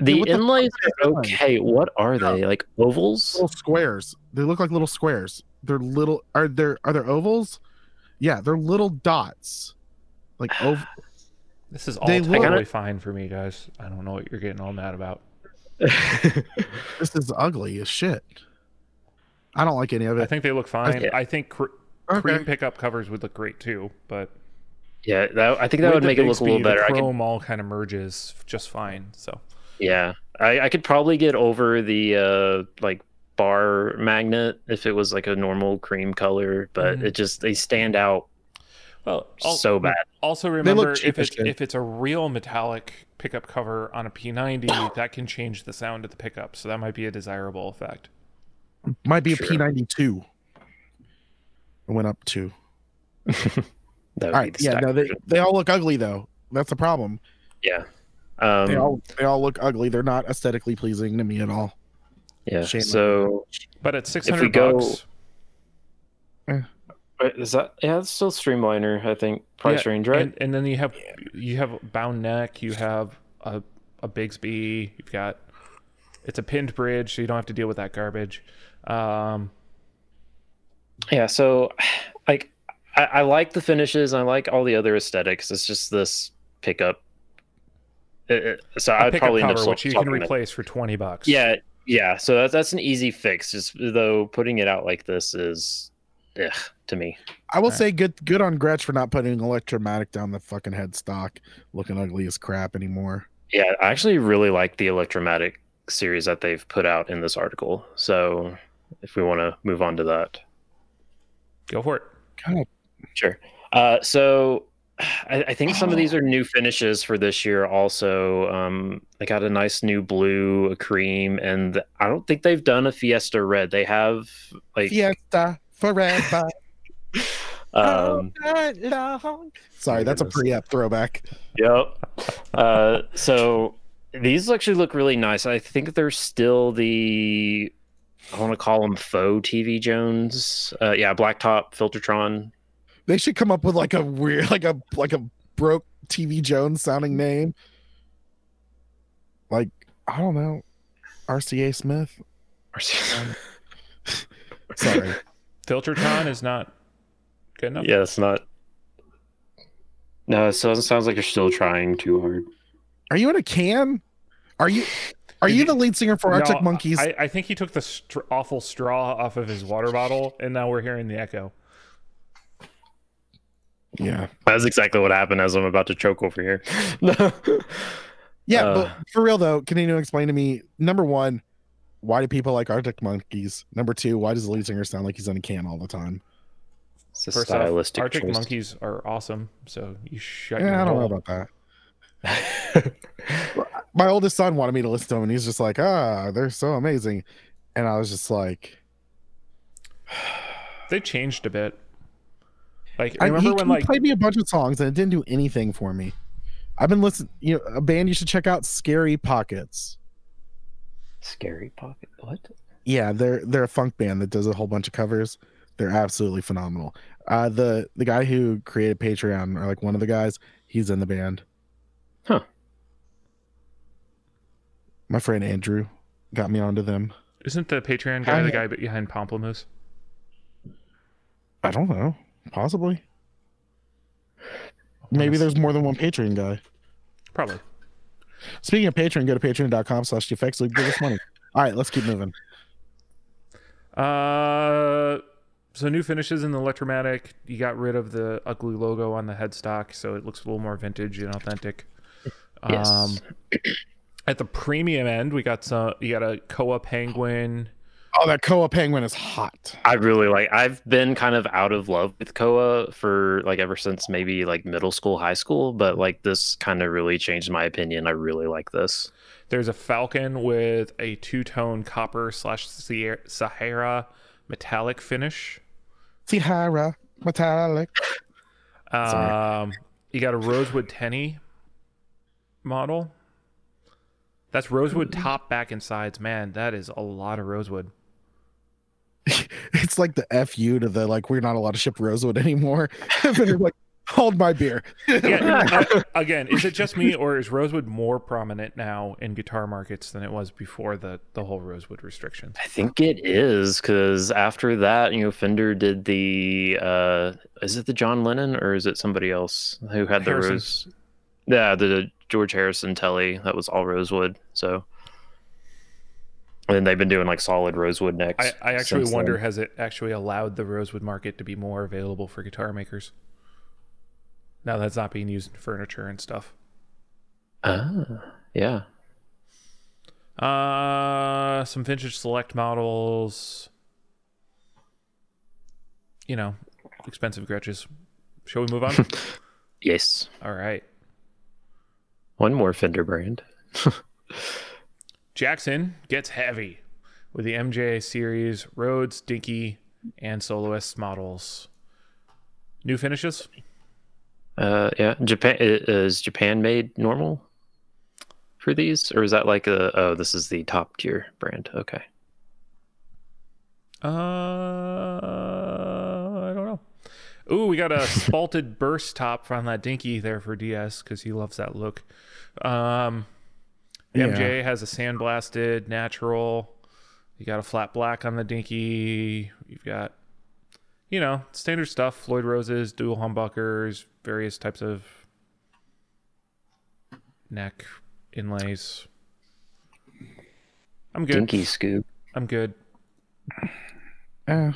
B: The
A: what the
B: inlays
A: is
B: are okay. What are they? Like ovals?
A: Little squares. They look like little squares. They're little. Are there are there ovals? Yeah, they're little dots. Like ov-
C: This is all
A: they look-
C: fine for me, guys. I don't know what you're getting all mad about.
A: This is ugly as shit. I don't like any of it.
C: I think they look fine.
B: Yeah.
C: I think cr-
A: Okay.
C: cream pickup covers would look great too, but
B: yeah, that, I think that
C: with
B: would
C: the
B: make it look a little better.
C: The
B: I could
C: chrome all kind of merges just fine. So
B: Yeah, I, I could probably get over the uh like bar magnet if it was like a normal cream color, but
C: Mhm.
B: it just they stand out
C: Well, al-
B: so bad.
C: Also remember if it's if it's a real metallic pickup cover on a P90, that can change the sound of the pickup, so that might be a desirable effect.
A: Might be a
B: Sure.
A: P92. It went up two.
B: That would
A: All
B: be
A: right. Yeah. No, they, they all look ugly though. That's the problem.
B: yeah. Um,
A: They all they all look ugly. They're not aesthetically pleasing to me at all.
B: Yeah.
A: shame
B: So
C: But at 600 bucks,
B: Wait, is that yeah? It's still Streamliner, I think. Price
C: Yeah,
B: range, right?
C: And, and then you have you have bound neck, you have a a Bigsby, you've got it's a pinned bridge, so you don't have to deal with that garbage. Um,
B: Yeah, so like I, I like the finishes. I like all the other aesthetics. It's just this pickup. It- it- so I'd
C: pickup
B: probably end up
C: cover, which you can
B: swapping it.
C: replace for 20 bucks.
B: Yeah, yeah. So that's that's an easy fix. Just though putting it out like this is, ugh, to me.
A: I will
C: Alright.
A: say good good on Gretsch for not putting electromatic down the fucking headstock, looking ugly as crap anymore.
B: Yeah, I actually really like the Electromatic series that they've put out in this article. So if we want to move on to that,
C: Go for it.
A: God,
B: Sure. Uh, so I, I think some of these are new finishes for this year. Also, um, they got a nice new blue, a cream, and I don't think they've done a Fiesta red. They have like,
A: Fiesta forever.
B: um,
A: Sorry, that's a pre-app throwback.
B: yep. Uh, so these actually look really nice. I think they're still the. I want to call them faux TV Jones. Uh, yeah, blacktop Filtertron
A: They should come up with like a weird, like a like a broke TV Jones sounding name. Like I don't know, RCA Smith. RCA. Um, sorry,
C: Filtertron is not good enough.
B: Yeah, it's not. No, it sounds sounds like you're still trying too hard.
A: are you in a can? Are you? Are you the lead singer for
C: No,
A: Arctic Monkeys?
C: I, I think he took the str- awful straw off of his water bottle, and now we're hearing the echo.
A: Yeah,
B: That's exactly what happened as I'm about to choke over here.
A: yeah.
B: Uh,
A: but for real though, can you explain to me? Number one, why do people like Arctic Monkeys? Number two, why does the lead singer sound like he's in a can all the time?
B: it's a
C: First off, Arctic
B: choice.
C: Monkeys are awesome, so you shut your
A: Yeah, I don't know about that. my oldest son wanted me to listen to them and he's just like ah they're so amazing and i was just like
C: They changed a bit. Like
A: I,
C: remember
A: he,
C: when
A: he
C: like
A: played me a bunch of songs and it didn't do anything for me i've been listening you know a band you should check out scary pockets
B: Scary pocket. What?
A: yeah they're they're a funk band that does a whole bunch of covers they're absolutely phenomenal uh the the guy who created patreon or like one of the guys he's in the band
B: Huh.
A: my friend andrew got me onto them
C: isn't the Patreon guy
A: I-
C: the guy behind Pomplamoose?
A: i don't know possibly maybe there's more than one patreon guy
C: probably.
A: Speaking of Patreon, go to patreon.com slash defects. Give us money. All right, let's keep moving.
C: Uh, so new finishes in the Electromatic. You got rid of the ugly logo on the headstock, so it looks a little more vintage and authentic.
B: Yes.
C: Um, at the premium end, we got some. You got a Koa Penguin.
A: Oh, that Koa penguin is hot.
B: I really like. I've been kind of out of love with Koa for like ever since maybe like middle school, high school. But like this kind of really changed my opinion. I really like this.
C: There's a Falcon with a two tone copper slash Sahara metallic finish.
A: Sahara metallic. Sorry.
C: Um, you got a Rosewood Tenny model. That's rosewood top, back, and sides. Man, that is a lot of rosewood.
A: It's like the FU to the like, we're not allowed to ship Rosewood anymore. and they're like, hold my beer.
C: Yeah, uh, again, is it just me, or is rosewood more prominent now in guitar markets than it was before the the whole rosewood restrictions?
B: I think it is because after that, you know, Fender did the. uh Is it the John Lennon or is it somebody else who had the
C: Harrison.
B: rose? Yeah, the George Harrison Telly that was all rosewood. So. And they've been doing like solid rosewood necks.
C: I, I actually wonder
B: then.
C: has it actually allowed the rosewood market to be more available for guitar makers? Now that's not being used in furniture and stuff.
B: Ah, yeah.
C: Uh, some vintage select models. You know, expensive Gretsches. Shall we move on?
B: Yes.
C: All right.
B: One more Fender brand.
C: Jackson gets heavy with the MJ series Rhoads, Dinky, and Soloist models. New finishes?
B: Uh, yeah. Japan is Japan made normal for these, or is that like a? Oh, this is the top tier brand. Okay.
C: Uh, I don't know. Ooh, we got a spalted burst top from that Dinky there for DS because he loves that look. Um,
A: Yeah.
C: MJ has a sandblasted natural. You got a flat black on the Dinky. You've got, you know, standard stuff: Floyd roses, dual humbuckers, various types of neck inlays. I'm good.
B: Dinky scoop.
C: I'm good.
A: Eh,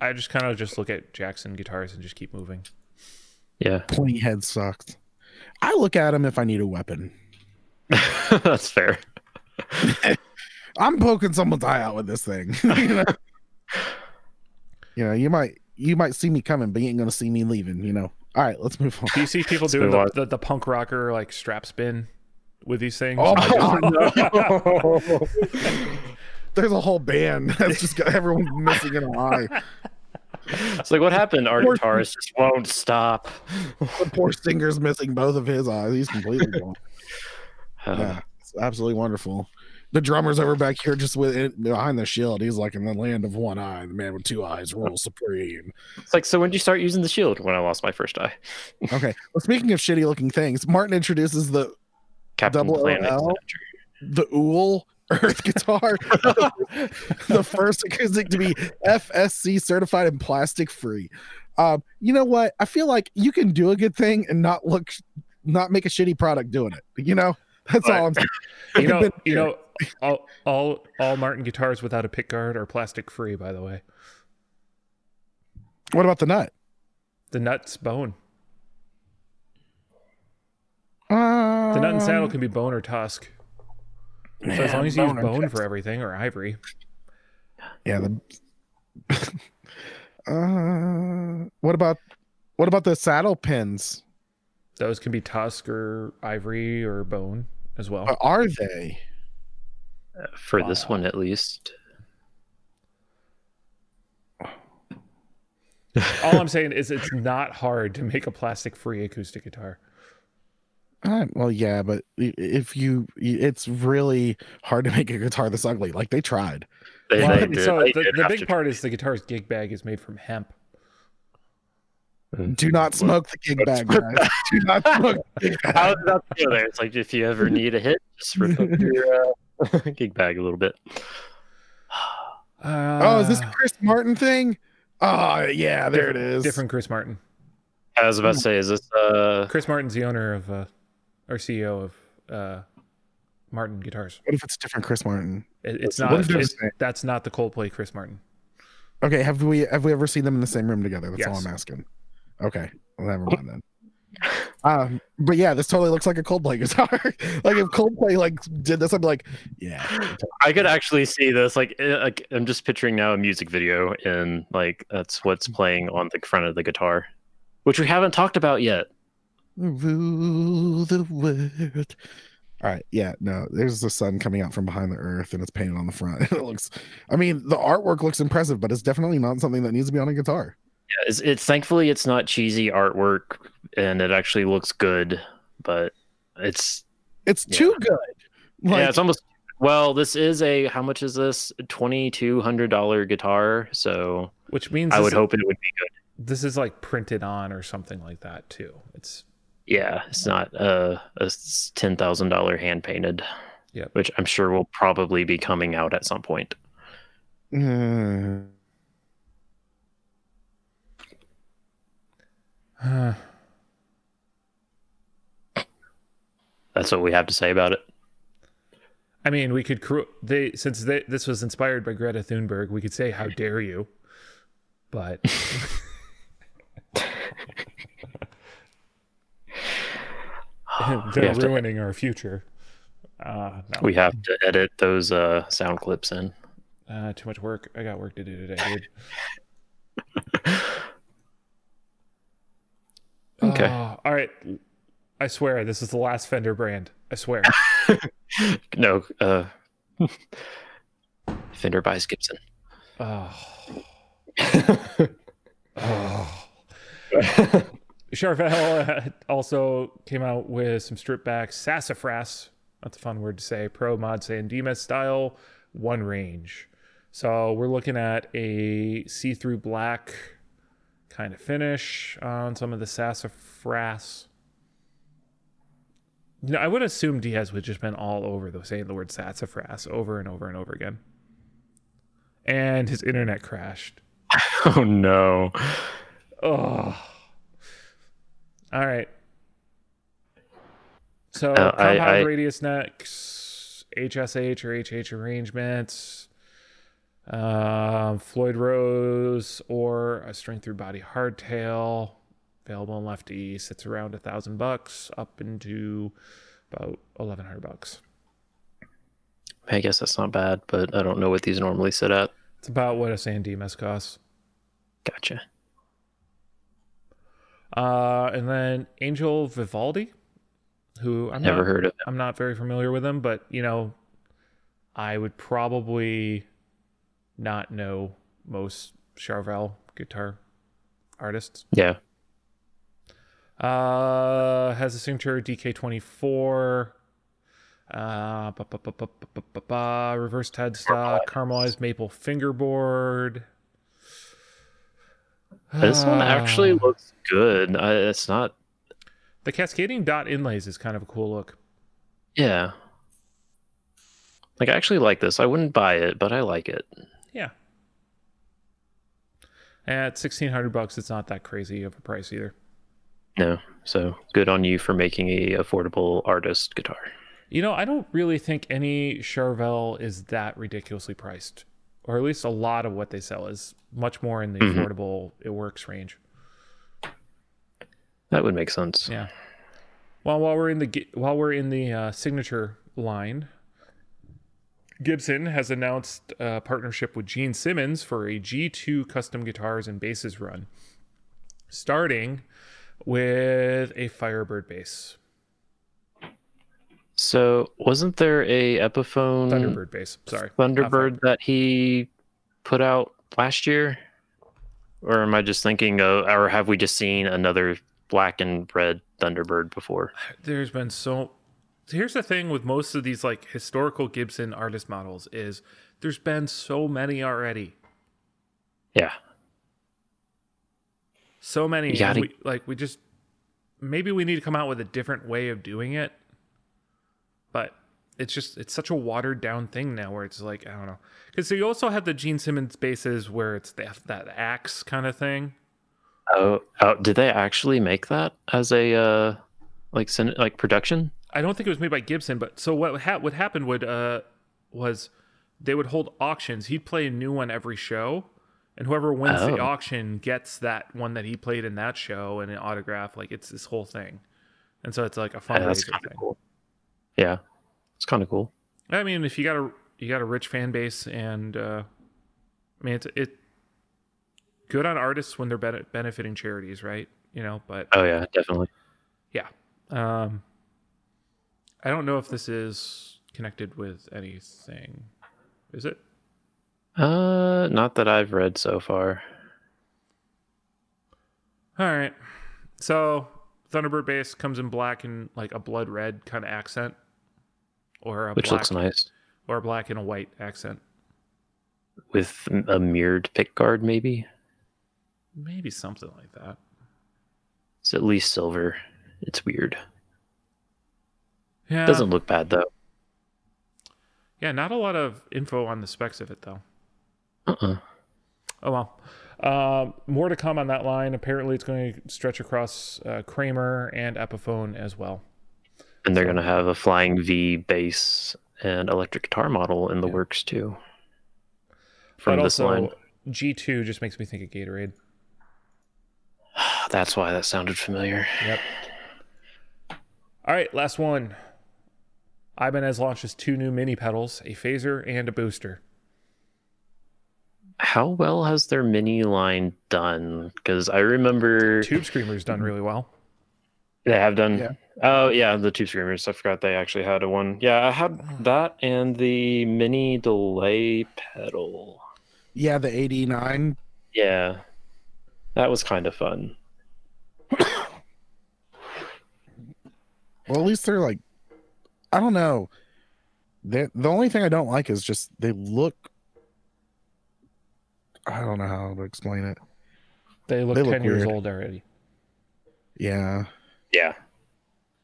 C: I just kind of just look at Jackson guitars and just keep moving.
B: Yeah,
A: pointy head sucked. I look at him if I need a weapon.
B: that's fair.
A: I'm poking someone's eye out with this thing. you, know? you know, you might you might see me coming, but you ain't gonna see me leaving. You know. All right, let's move on.
C: Do you see people
B: Let's
C: doing the, the, the punk rocker like strap spin with these things?
A: Oh my god! There's a whole band that's just got everyone missing an eye.
B: It's like what happened? Our
A: Poor-
B: guitarist just won't stop.
A: The poor singer's missing both of his eyes. He's completely gone.
B: Uh,
A: Yeah, it's absolutely wonderful. The drummer's over back here, just with it behind the shield. He's like in the land of one eye. The man with two eyes rules supreme.
B: It's like, so when did you start using the shield? When I lost my first eye.
A: Okay. Well, speaking of shitty looking things, Martin introduces the
B: Captain
A: Double
B: Planet.
A: OL? the Ool Earth guitar, the first acoustic to be FSC certified and plastic free. Um, you know what? I feel like you can do a good thing and not look, not make a shitty product doing it. You know, that's all I'm saying.
C: you know, you know, all, all all Martin guitars without a pick guard are plastic free. By the way,
A: What about the nut?
C: the nuts bone.
A: Uh,
C: The nut and saddle can be bone or tusk. So as long as you use bone
A: tusk.
C: for everything or ivory,
A: Yeah. The, uh, what about what about the saddle pins?
C: those can be tusk or ivory or bone as well.
A: Uh, are they?
B: For this one, at least.
C: All I'm saying is it's not hard to make a plastic free acoustic guitar.
A: Uh, well, yeah, but if you, it's really hard to make a guitar this ugly. Like they tried.
B: They,
A: Well,
B: they
C: so
B: they
C: the, the big part is the guitar's gig bag is made from hemp.
A: Do not smoke the gig bag, guys. Do not smoke. The gig
B: How
A: bag.
B: did that go there? It's like if you ever need a hit, just rip up your uh, gig bag a little bit.
A: Oh, is this a
C: Uh,
A: Chris Martin thing? Oh, yeah, there it is.
C: different Chris Martin?
B: I was about to say, is this uh
C: Chris Martin's the owner of, uh, or CEO of uh, Martin Guitars.
A: What if it's different Chris Martin?
C: It, it's not.
A: is this
C: It,
A: thing?
C: that's not the Coldplay Chris Martin.
A: Okay, have we have we ever seen them in the same room together? That's all I'm asking. Okay, well, never mind then. Um, but yeah, this totally looks like a Coldplay guitar. like if Coldplay like did this, I'd be like, yeah.
B: I could actually see this. Like, uh, like, I'm just picturing now a music video, and like that's what's playing on the front of the guitar, which we haven't talked about yet.
A: Rule the world. All right, yeah, no, there's the sun coming out from behind the earth, and it's painted on the front. it looks, I mean, the artwork looks impressive, but it's definitely not something that needs to be on a guitar.
B: Yeah, it's, it's thankfully it's not cheesy artwork, and it actually looks good. But it's
A: It's
B: Yeah.
A: too good. Like,
B: yeah, it's almost. Well, this is a how much is this? Twenty two hundred dollar guitar. So
C: Which means
B: I would hope it would be good.
C: this is like printed on or something like that too. It's
B: Yeah, it's not a, a ten thousand dollar hand painted.
C: Yep.
B: Which I'm sure will probably be coming out at some point.
A: mm,
B: That's what we have to say about it.
C: I mean, we could they since they, this was inspired by Greta Thunberg, we could say how dare you. But they're
B: have to-
C: ruining our future. Uh, no.
B: We have to edit those uh, sound clips in.
C: Uh, too much work. I got work to do today, dude.
B: Okay.
C: Oh, all right. I swear this is the last Fender brand. I swear.
B: no, uh, Fender buys Gibson.
C: oh. oh. Charvel also came out with some strip back sassafras. That's a fun word to say. Pro Mod San Dimas style, one range. So we're looking at a see through black kind of finish on some of the sassafras. You know, I would assume Diaz would just been all over the saying the word sassafras over and over and over again. And his internet crashed.
B: oh no.
C: Oh. All right. So
B: Uh, I-
C: compound
B: I-
C: radius next, HSH or HH arrangements, um, Floyd Rose or a string through body hardtail, available in lefty, sits around a thousand bucks up into about eleven hundred bucks.
B: I guess that's not bad, but I don't know what these normally sit at.
C: It's about what a San Dimas costs.
B: Gotcha.
C: Uh, and then Angel Vivaldi, who I'm
B: Never
C: not,
B: heard of
C: I'm not very familiar with him, but you know, I would probably not know most Charvel guitar artists.
B: Yeah.
C: Uh, has a signature DK24. Uh, reverse headstock, caramelized maple fingerboard.
B: This one uh,
C: actually
B: looks good. It's not.
C: The cascading dot inlays is kind of a cool look.
B: Yeah. Like I actually like this. I wouldn't buy it, but I like it.
C: Yeah. At sixteen hundred bucks, it's not that crazy of a price either.
B: No. So good on you for making a affordable artist guitar.
C: You know, I don't really think any Charvel is that ridiculously priced, or at least a lot of what they sell is much more in the
B: Mhm.
C: affordable it works range.
B: That would make sense.
C: Yeah. Well, while we're in the while we're in the uh, signature line, Gibson has announced a partnership with Gene Simmons for a G2 custom guitars and basses run, starting with a Firebird bass,
B: So wasn't there a Epiphone
C: Thunderbird bass. Sorry,
B: Thunderbird that he put out last year? Or am I just thinking of, or have we just seen another black and red Thunderbird before?
C: there's been so here's the thing with most of these like historical Gibson artist models is there's been so many already.
B: Yeah.
C: So many.
B: Gotta-
C: we, like we just maybe we need to come out with a different way of doing it. But it's just it's such a watered down thing now where it's like I don't know. Cuz you also have the Gene Simmons basses where it's that that axe kind of thing.
B: Oh, oh, did they actually make that as a uh like like production?
C: I don't think it was made by Gibson, but so what ha- what happened would uh was they would hold auctions. He'd play a new one every show, and whoever wins the
B: Oh.
C: auction gets that one that he played in that show and an autograph. Like it's this whole thing, and so it's like a
B: Yeah, that's kind of
C: thing.
B: cool. Yeah, it's kind of cool.
C: I mean, if you got a you got a rich fan base, and uh, I mean it's it good on artists when they're benefiting charities, right? You know, but
B: Oh yeah, definitely.
C: yeah. Um, I don't know if this is connected with anything. Is it?
B: Uh, not that I've read so far.
C: All right. So Thunderbird bass comes in black and like a blood red kind of accent, or a
B: Which
C: black,
B: looks nice.
C: or a black and a white accent.
B: With a mirrored pick guard, maybe.
C: Maybe something like that.
B: It's at least silver. It's weird.
C: Yeah.
B: Doesn't look bad though.
C: Yeah. Not a lot of info on the specs of it though.
B: Uh-uh.
C: Oh well. Um, more to come on that line. Apparently, it's going to stretch across uh, Kramer and Epiphone as well.
B: And they're gonna have a flying V bass and electric guitar model in the
C: Yeah.
B: works too. From
C: but
B: this
C: also,
B: line.
C: G2 just makes me think of Gatorade.
B: That's why that sounded familiar.
C: Yep. All right, last one. Ibanez launches two new mini pedals, a phaser and a booster.
B: How well has their mini line done? Because I remember
C: Tube Screamer's done really well.
B: They have done.
A: Yeah.
B: Oh yeah, the Tube screamers. I forgot they actually had a one. Yeah, I had that and the mini delay pedal.
A: Yeah, the 89.
B: Yeah, that was kind of fun.
A: Well, at least they're like, I don't know. They the only thing I don't like is just they look. I don't know how to explain it.
C: They look
A: They look
C: ten years
A: weird.
C: old already.
A: Yeah,
B: Yeah,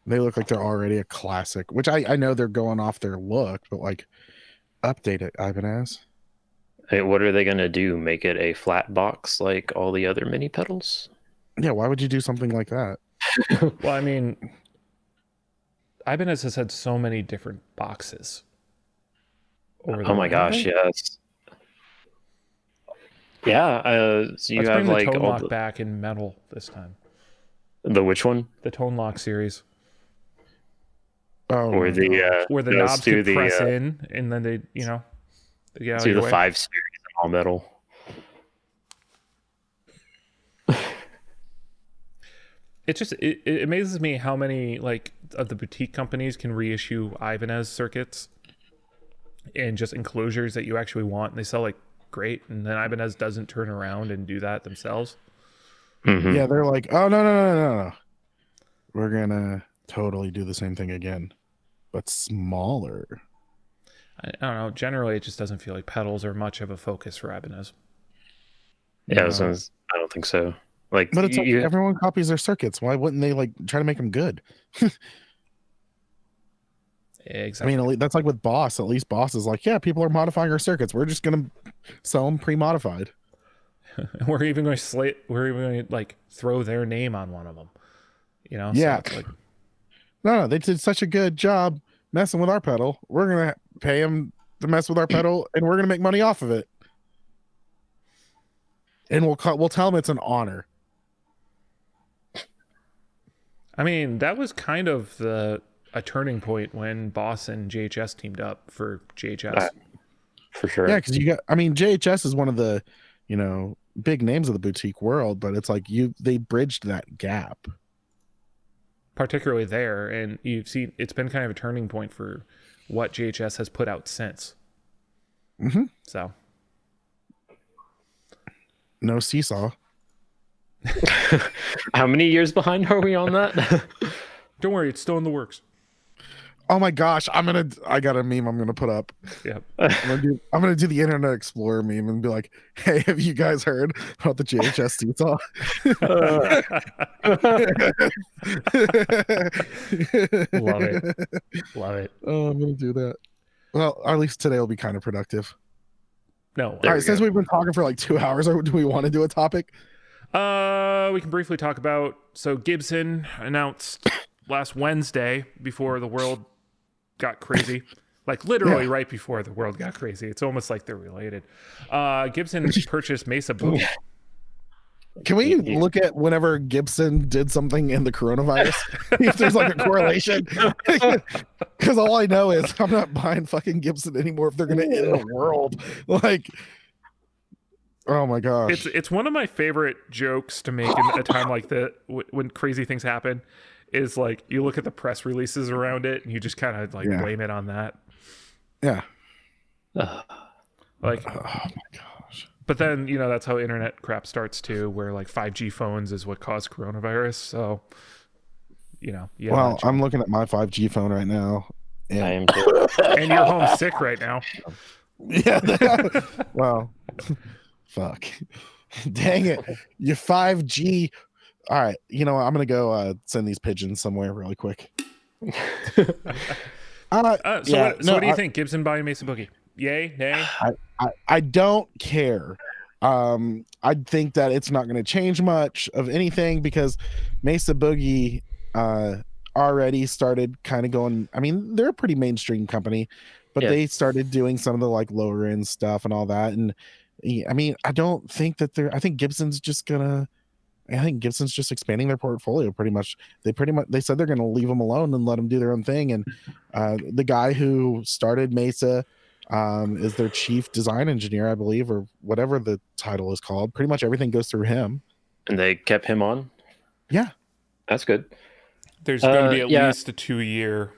A: they look like they're already a classic. Which I I know they're going off their look, but like, update it, Ibanez.
B: Hey, what are they gonna do? Make it a flat box like all the other mini pedals?
A: Yeah, why would you do something like that?
C: Well, I mean, Ibanez has had so many different boxes. over the
B: Oh my
C: years.
B: gosh, yes. Yeah, uh, so you
C: Let's
B: have
C: bring the
B: like
C: tone
B: all
C: lock
B: the,
C: back in metal this time.
B: the which one
C: The Tone-Lok series,
A: Oh,
B: or the uh,
C: where the knobs
B: do
C: could
B: the
C: press
B: uh,
C: in, and then they, you know, they get out of
B: do
C: your
B: the
C: way.
B: five series in all metal.
C: It just it, it amazes me how many like of the boutique companies can reissue Ibanez circuits and just enclosures that you actually want, and they sell like great, and then Ibanez doesn't turn around and do that themselves.
B: Mhm.
A: Yeah, they're like, oh no no no no no, we're gonna totally do the same thing again, but smaller.
C: I, I don't know. Generally, it just doesn't feel like pedals are much of a focus for Ibanez.
B: Yeah, I, was
A: No.
B: gonna don't think so. Like,
A: But it's
B: you,
A: like everyone copies their circuits. Why wouldn't they like try to make them good?
C: Exactly.
A: I mean, that's like with Boss. At least Boss is like, yeah, people are modifying our circuits. We're just gonna sell them pre-modified.
C: we're even going to slate. We're even going to like throw their name on one of them. You know?
A: Yeah.
C: it's like,
A: No, no, they did such a good job messing with our pedal. We're gonna pay them to mess with our pedal, and we're gonna make money off of it. And we'll we'll tell them it's an honor.
C: I mean, that was kind of the a turning point when Boss and JHS teamed up for JHS.
B: Uh, for sure.
A: Yeah, because you got. I mean, JHS is one of the, you know, big names of the boutique world, but it's like you they bridged that gap.
C: particularly there and you've seen it's been kind of a turning point for what JHS has put out since.
A: Mhm.
C: So
A: No seesaw.
B: How many years behind are we on that?
C: don't worry, it's still in the works.
A: Oh my gosh, I'm gonna. I got a meme I'm gonna put up.
C: Yep.
A: I'm gonna do. I'm gonna do the Internet Explorer meme and be like, "Hey, have you guys heard about the JHS seesaw?"
C: Love it. Love it.
A: Oh, I'm gonna do that. Well, at least today will be kind of productive.
C: No.
A: All right,
B: we
A: since
B: go.
A: we've been talking for like two hours, or do we want to do a topic?
C: Uh we can briefly talk about so Gibson announced last Wednesday before the world got crazy. Like literally
A: Yeah.
C: right before the world got crazy. It's almost like they're related. Uh Gibson purchased Mesa Boogie.
A: Can we look at whenever Gibson did something in the coronavirus? if there's like a correlation, because all I know is I'm not buying fucking Gibson anymore if they're gonna end the world. Like, oh my gosh,
C: It's it's one of my favorite jokes to make in a time like that w- when crazy things happen. Is like you look at the press releases around it and you just kind of like
A: Yeah.
C: blame it on that.
A: yeah.
C: Like,
A: Oh my gosh.
C: but then you know that's how internet crap starts too, where like 5G phones is what caused coronavirus. So, you know, yeah.
A: well, I'm looking at my 5G phone right now.
B: I
A: And
B: am too.
C: and you're homesick right now.
A: yeah, that- well, fuck, dang it, Your 5G. All right, you know what? I'm gonna go uh, send these pigeons somewhere really quick. Uh,
C: Uh, so
A: Yeah,
C: what, so
A: no,
C: what do you
A: I-
C: think? Gibson buying Mesa Boogie? Yay, nay?
A: I, I don't care. Um, I think that it's not going to change much of anything because Mesa Boogie uh, already started kind of going. I mean, they're a pretty mainstream company, but
B: Yeah.
A: they started doing some of the like lower end stuff and all that. And yeah, I mean, I don't think that they're. I think Gibson's just gonna. I think Gibson's just expanding their portfolio pretty much. They pretty much they said they're going to leave them alone and let them do their own thing. And uh, the guy who started Mesa um, is their chief design engineer, I believe, or whatever the title is called. Pretty much everything goes through him.
B: and they kept him on.
A: Yeah.
B: That's good.
C: there's going to
B: Uh,
C: be at
B: yeah.
C: least a two year,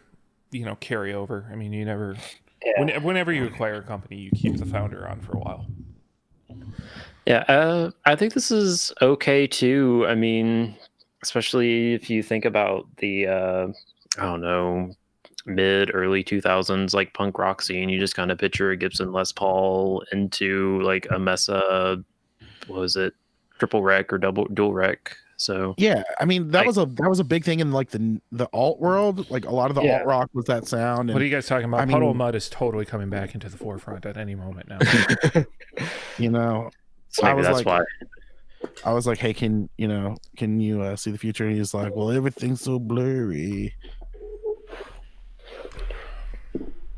C: you know, carryover. I mean, you never,
B: Yeah.
C: when, whenever you acquire a company, you keep the founder on for a while.
B: Yeah, uh, I think this is okay too. I mean, especially if you think about the, uh, I don't know, mid early 2000s like punk rock scene. You just kind of picture a Gibson Les Paul into like a Mesa, what was it, triple rec or double dual rec. So
A: Yeah, I mean that
B: Like-
A: was a that was a big thing in like the the alt world. Like a lot of the
B: Yeah.
A: alt rock was that sound.
C: What are you guys talking about?
A: I
C: Puddle of
A: mean-
C: Mud is totally coming back into the forefront at any moment now.
A: you know,
B: so
A: I was
B: that's
A: like-
B: why.
A: I was like, "Hey, can you know, can you uh, see the future?" And he's like, "Well, everything's so blurry."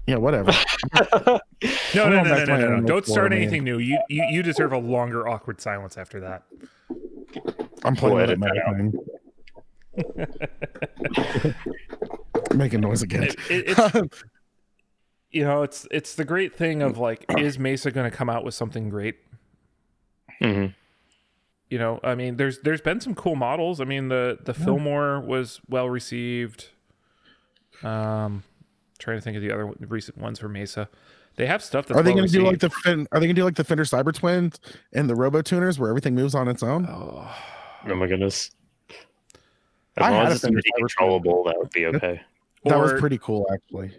A: Yeah, whatever.
C: No, no, no, no, no, no, no. Don't start
A: floor, man.
C: anything new. You, you, you deserve a longer, awkward silence after that.
A: I'm playing
B: We'll
A: with it,
B: edit
A: thing. Making noise again.
C: It, it, it's, you know, it's it's the great thing of like, is Mesa going to come out with something great?
B: hmm
C: You know, I mean, there's there's been some cool models. I mean, the the Fillmore was well received. Um, trying to think of the other recent ones for Mesa. They have stuff that's
A: are they going to do like the fin- Are they going to do like the Fender Cyber Twins and the Robo Tuners, where everything moves on its own?
C: Oh,
B: Oh my goodness. As
A: I
B: long as it's
A: Fender
B: MIDI
A: Cyber Twin.
B: controllable, that would be okay.
A: that
C: or,
A: was pretty cool, actually.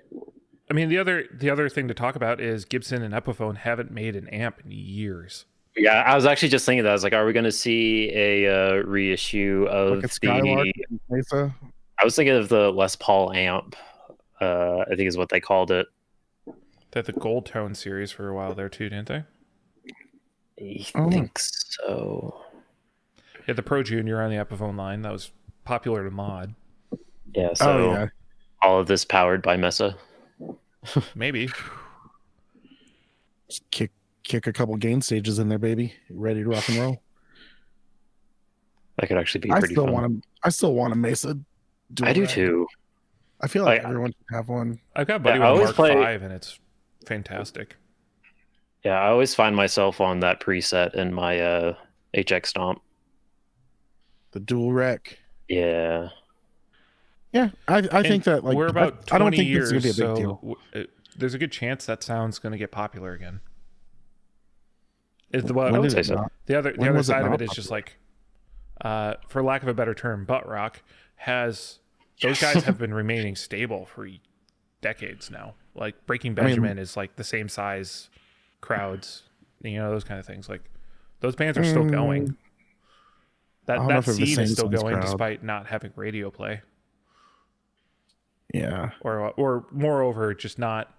C: I mean, the other the other thing to talk about is Gibson and Epiphone haven't made an amp in years.
B: Yeah, I was actually just thinking that. I was like, are we going to see a uh, reissue of
A: Look at Skylark
B: the? I was thinking of the Les Paul amp. Uh, I think is what they called it.
C: They had the Gold Tone series for a while there too, didn't they?
B: I
A: Oh.
B: think so.
C: Yeah, the Pro Junior on the Epiphone line that was popular to mod.
B: Yeah. Oh, so
A: oh yeah,
B: all of this powered by Mesa.
C: Maybe.
A: Just kick kick a couple gain stages in there, baby. Ready to rock and roll.
B: That could actually be
A: I
B: pretty
A: still
B: fun.
A: want to. I still want a Mesa. dual
B: I do
A: rec.
B: too.
A: I feel like
B: Like,
A: everyone should have one.
C: I've got a buddy
B: Yeah, I
C: with a
B: always
C: Mark
B: play-
C: Five, and it's fantastic.
B: Yeah, I always find myself on that preset in my uh, HX Stomp.
A: The dual rec.
B: Yeah.
A: Yeah, I I think that like
C: we're about
A: I, don't
C: twenty
A: think
C: years,
A: this is gonna be a big
C: so
A: deal.
C: w- it- there's a good chance that sound's going to get popular again. Is the, well,
A: When
B: would say so.
C: the other the
A: when
C: other
A: was it
C: side of
A: not
C: it is just like, uh, for lack of a better term, butt rock has those guys have been remaining stable for decades now. Like Breaking
A: I mean-
C: Benjamin is like the same size crowds, you know those kind of things. Like those bands are still
A: Mm,
C: going. That that
A: the
C: scene is still going
A: crowd.
C: despite not having radio play.
A: Yeah,
C: or or moreover just not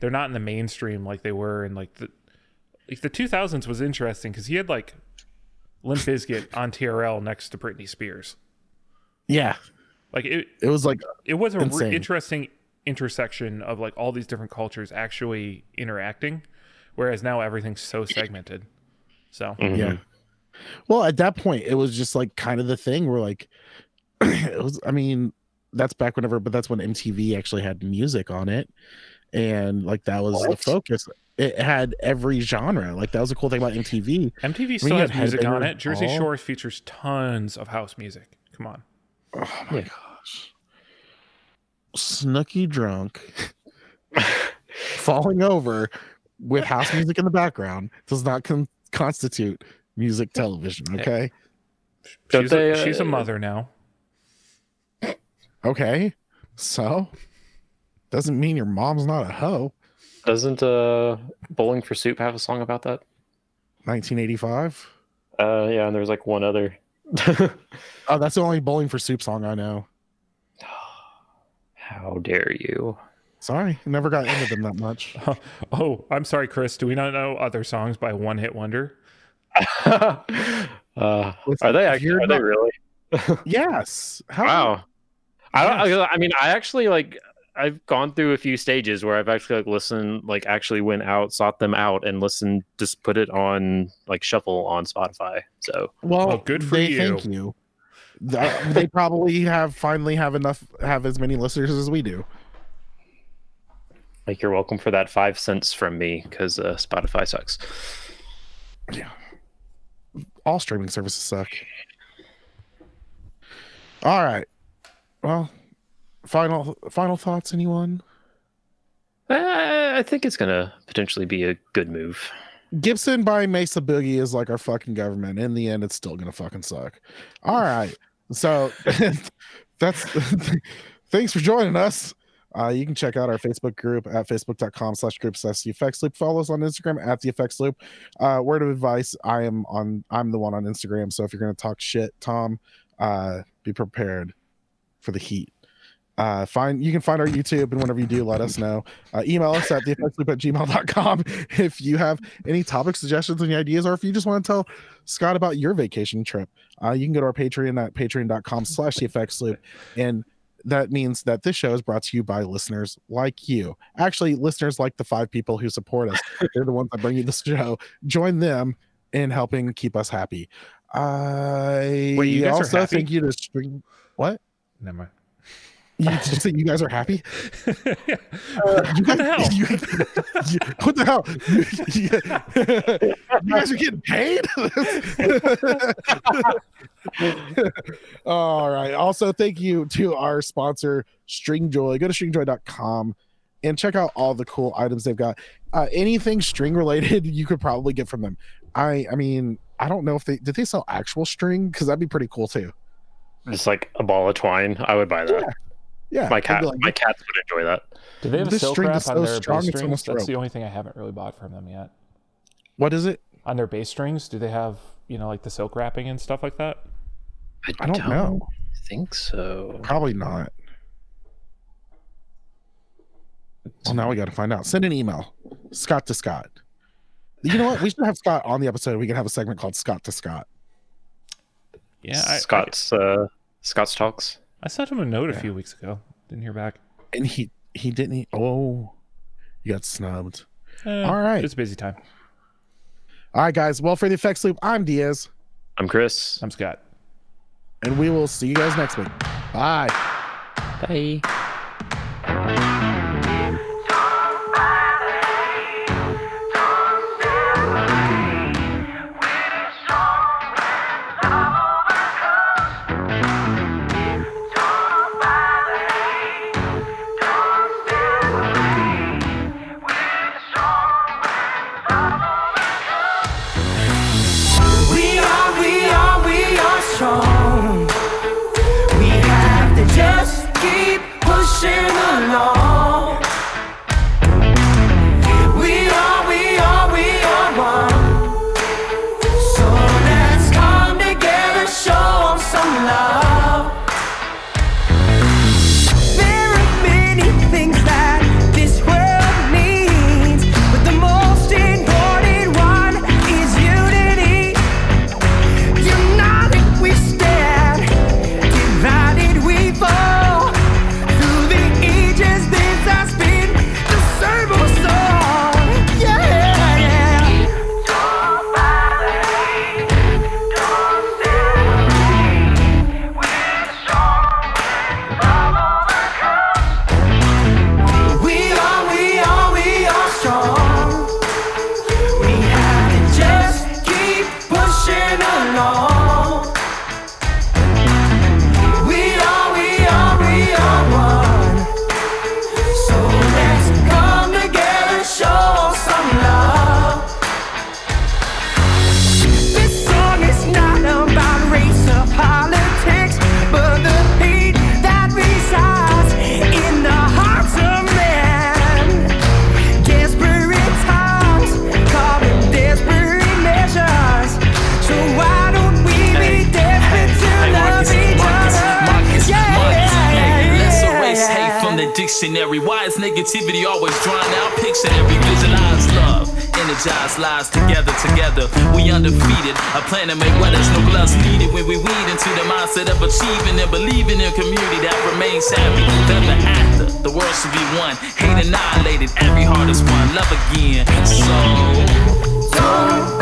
C: they're not in the mainstream like they were in like the like the 2000s was interesting because he had like Limp Bizkit on TRL next to Britney Spears
A: yeah.
C: like it
A: It was like
C: it was a re- interesting intersection of like all these different cultures actually interacting whereas now everything's so segmented so
B: Mhm.
A: yeah. Well, at that point, it was just like kind of the thing where like it was. I mean, that's back whenever, but that's when MTV actually had music on it, and like that was the focus. It had every genre. Like that was the cool thing about MTV.
C: MTV still
A: you
C: has
A: have
C: music on it Jersey
A: Hall.
C: Shore features tons of house music come on
A: Oh my
B: Yeah.
A: gosh. Snooki drunk, falling over with house music in the background does not con- constitute music television. Okay.
C: She's,
B: they,
C: a, she's a
B: uh,
C: mother now
A: Okay. So doesn't mean your mom's not a hoe.
B: Doesn't uh, Bowling for Soup have a song about that?
A: 1985.
B: Uh, yeah, and there's like one other.
A: Oh, that's the only Bowling for Soup song I know.
B: How dare you?
A: Sorry, never got into them that much.
C: oh i'm sorry chris do we not know other songs by one hit wonder
B: uh,
A: Listen,
B: are they
A: if
B: actually?
A: you're
B: Are they really?
A: Yes. How
B: Wow. I don't.
A: Yes.
B: I mean, I actually like. I've gone through a few stages where I've actually like listened, like actually went out, sought them out, and listened. Just put it on like shuffle on Spotify. So
A: Well,
C: Well, good for
A: they
C: you.
A: Thank you. Th- they probably have finally have enough have as many listeners as we do.
B: like, you're welcome for that five cents from me because uh, Spotify sucks.
A: Yeah, all streaming services suck. All right. Well, final final thoughts, anyone?
D: I, I think it's gonna potentially be a good move.
A: Gibson by Mesa Boogie is like our fucking government. In the end, it's still gonna fucking suck. All right. So that's thanks for joining us. Uh, you can check out our Facebook group at facebook.com slash group slash the effects loop. Follow us on Instagram at the effects loop. Uh, word of advice, I am on I'm the one on Instagram. So if you're gonna talk shit, Tom, uh, be prepared for the heat. Uh, find you can find our YouTube and whenever you do, let us know. Uh, email us at theeffectsloop at gmail.com if you have any topic suggestions, any ideas, or if you just want to tell Scott about your vacation trip. Uh, you can go to our Patreon at patreon.com slash the effects loop. And that means that this show is brought to you by listeners like you. Actually, listeners like the five people who support us. They're the ones that bring you this show. Join them in helping keep us happy. I
B: Wait, you guys are
A: also
B: happy?
A: think you to string what?
B: Never mind.
A: You, did you say you guys are happy? Uh, you
B: What the
A: guys-
B: hell?
A: you- you- what the hell? You, you guys are getting paid? All right. Also, thank you to our sponsor, Stringjoy. Go to stringjoy.com and check out all the cool items they've got. Uh, anything string related, you could probably get from them. I I mean, I don't know if they did they sell actual string because that'd be pretty cool too.
D: Just like a ball of twine, I would buy that.
A: Yeah,
D: My
A: I'd
D: cat,
A: like,
D: my cats would enjoy that.
C: Do they have
A: This
C: silk
A: string
C: wrap
A: is
C: on
A: so
C: their
A: strong,
C: bass
A: it's almost
C: strings? That's the only thing I haven't really bought from them yet.
A: what is it?
C: On their bass strings, do they have you know like the silk wrapping and stuff like that?
A: I don't know.
D: think so.
A: Probably not. Well, now we got to find out. Send an email, Scott to Scott. You know what? We should have Scott on the episode. We can have a segment called Scott to Scott.
B: Yeah. I,
D: Scott's uh, Scott's talks.
B: I, I sent him a note a few weeks ago. Didn't hear back.
A: And he he didn't. He, oh, you got snubbed.
B: Eh,
A: All right.
B: It's a busy time.
A: All right, guys. Well, for the effects loop, I'm Diaz,
D: I'm Chris.
B: I'm Scott.
A: and we will see you guys next week. Bye.
D: Bye.
E: Negativity always drawn out? every visualized love. Energized lives together, together. We undefeated. A plan to make well, there's no gloves needed when we weed into the mindset of achieving and believing in a community that remains happy. Ever after, the world should be one. Hate annihilated, every heart is one. Love again. So.
F: Don't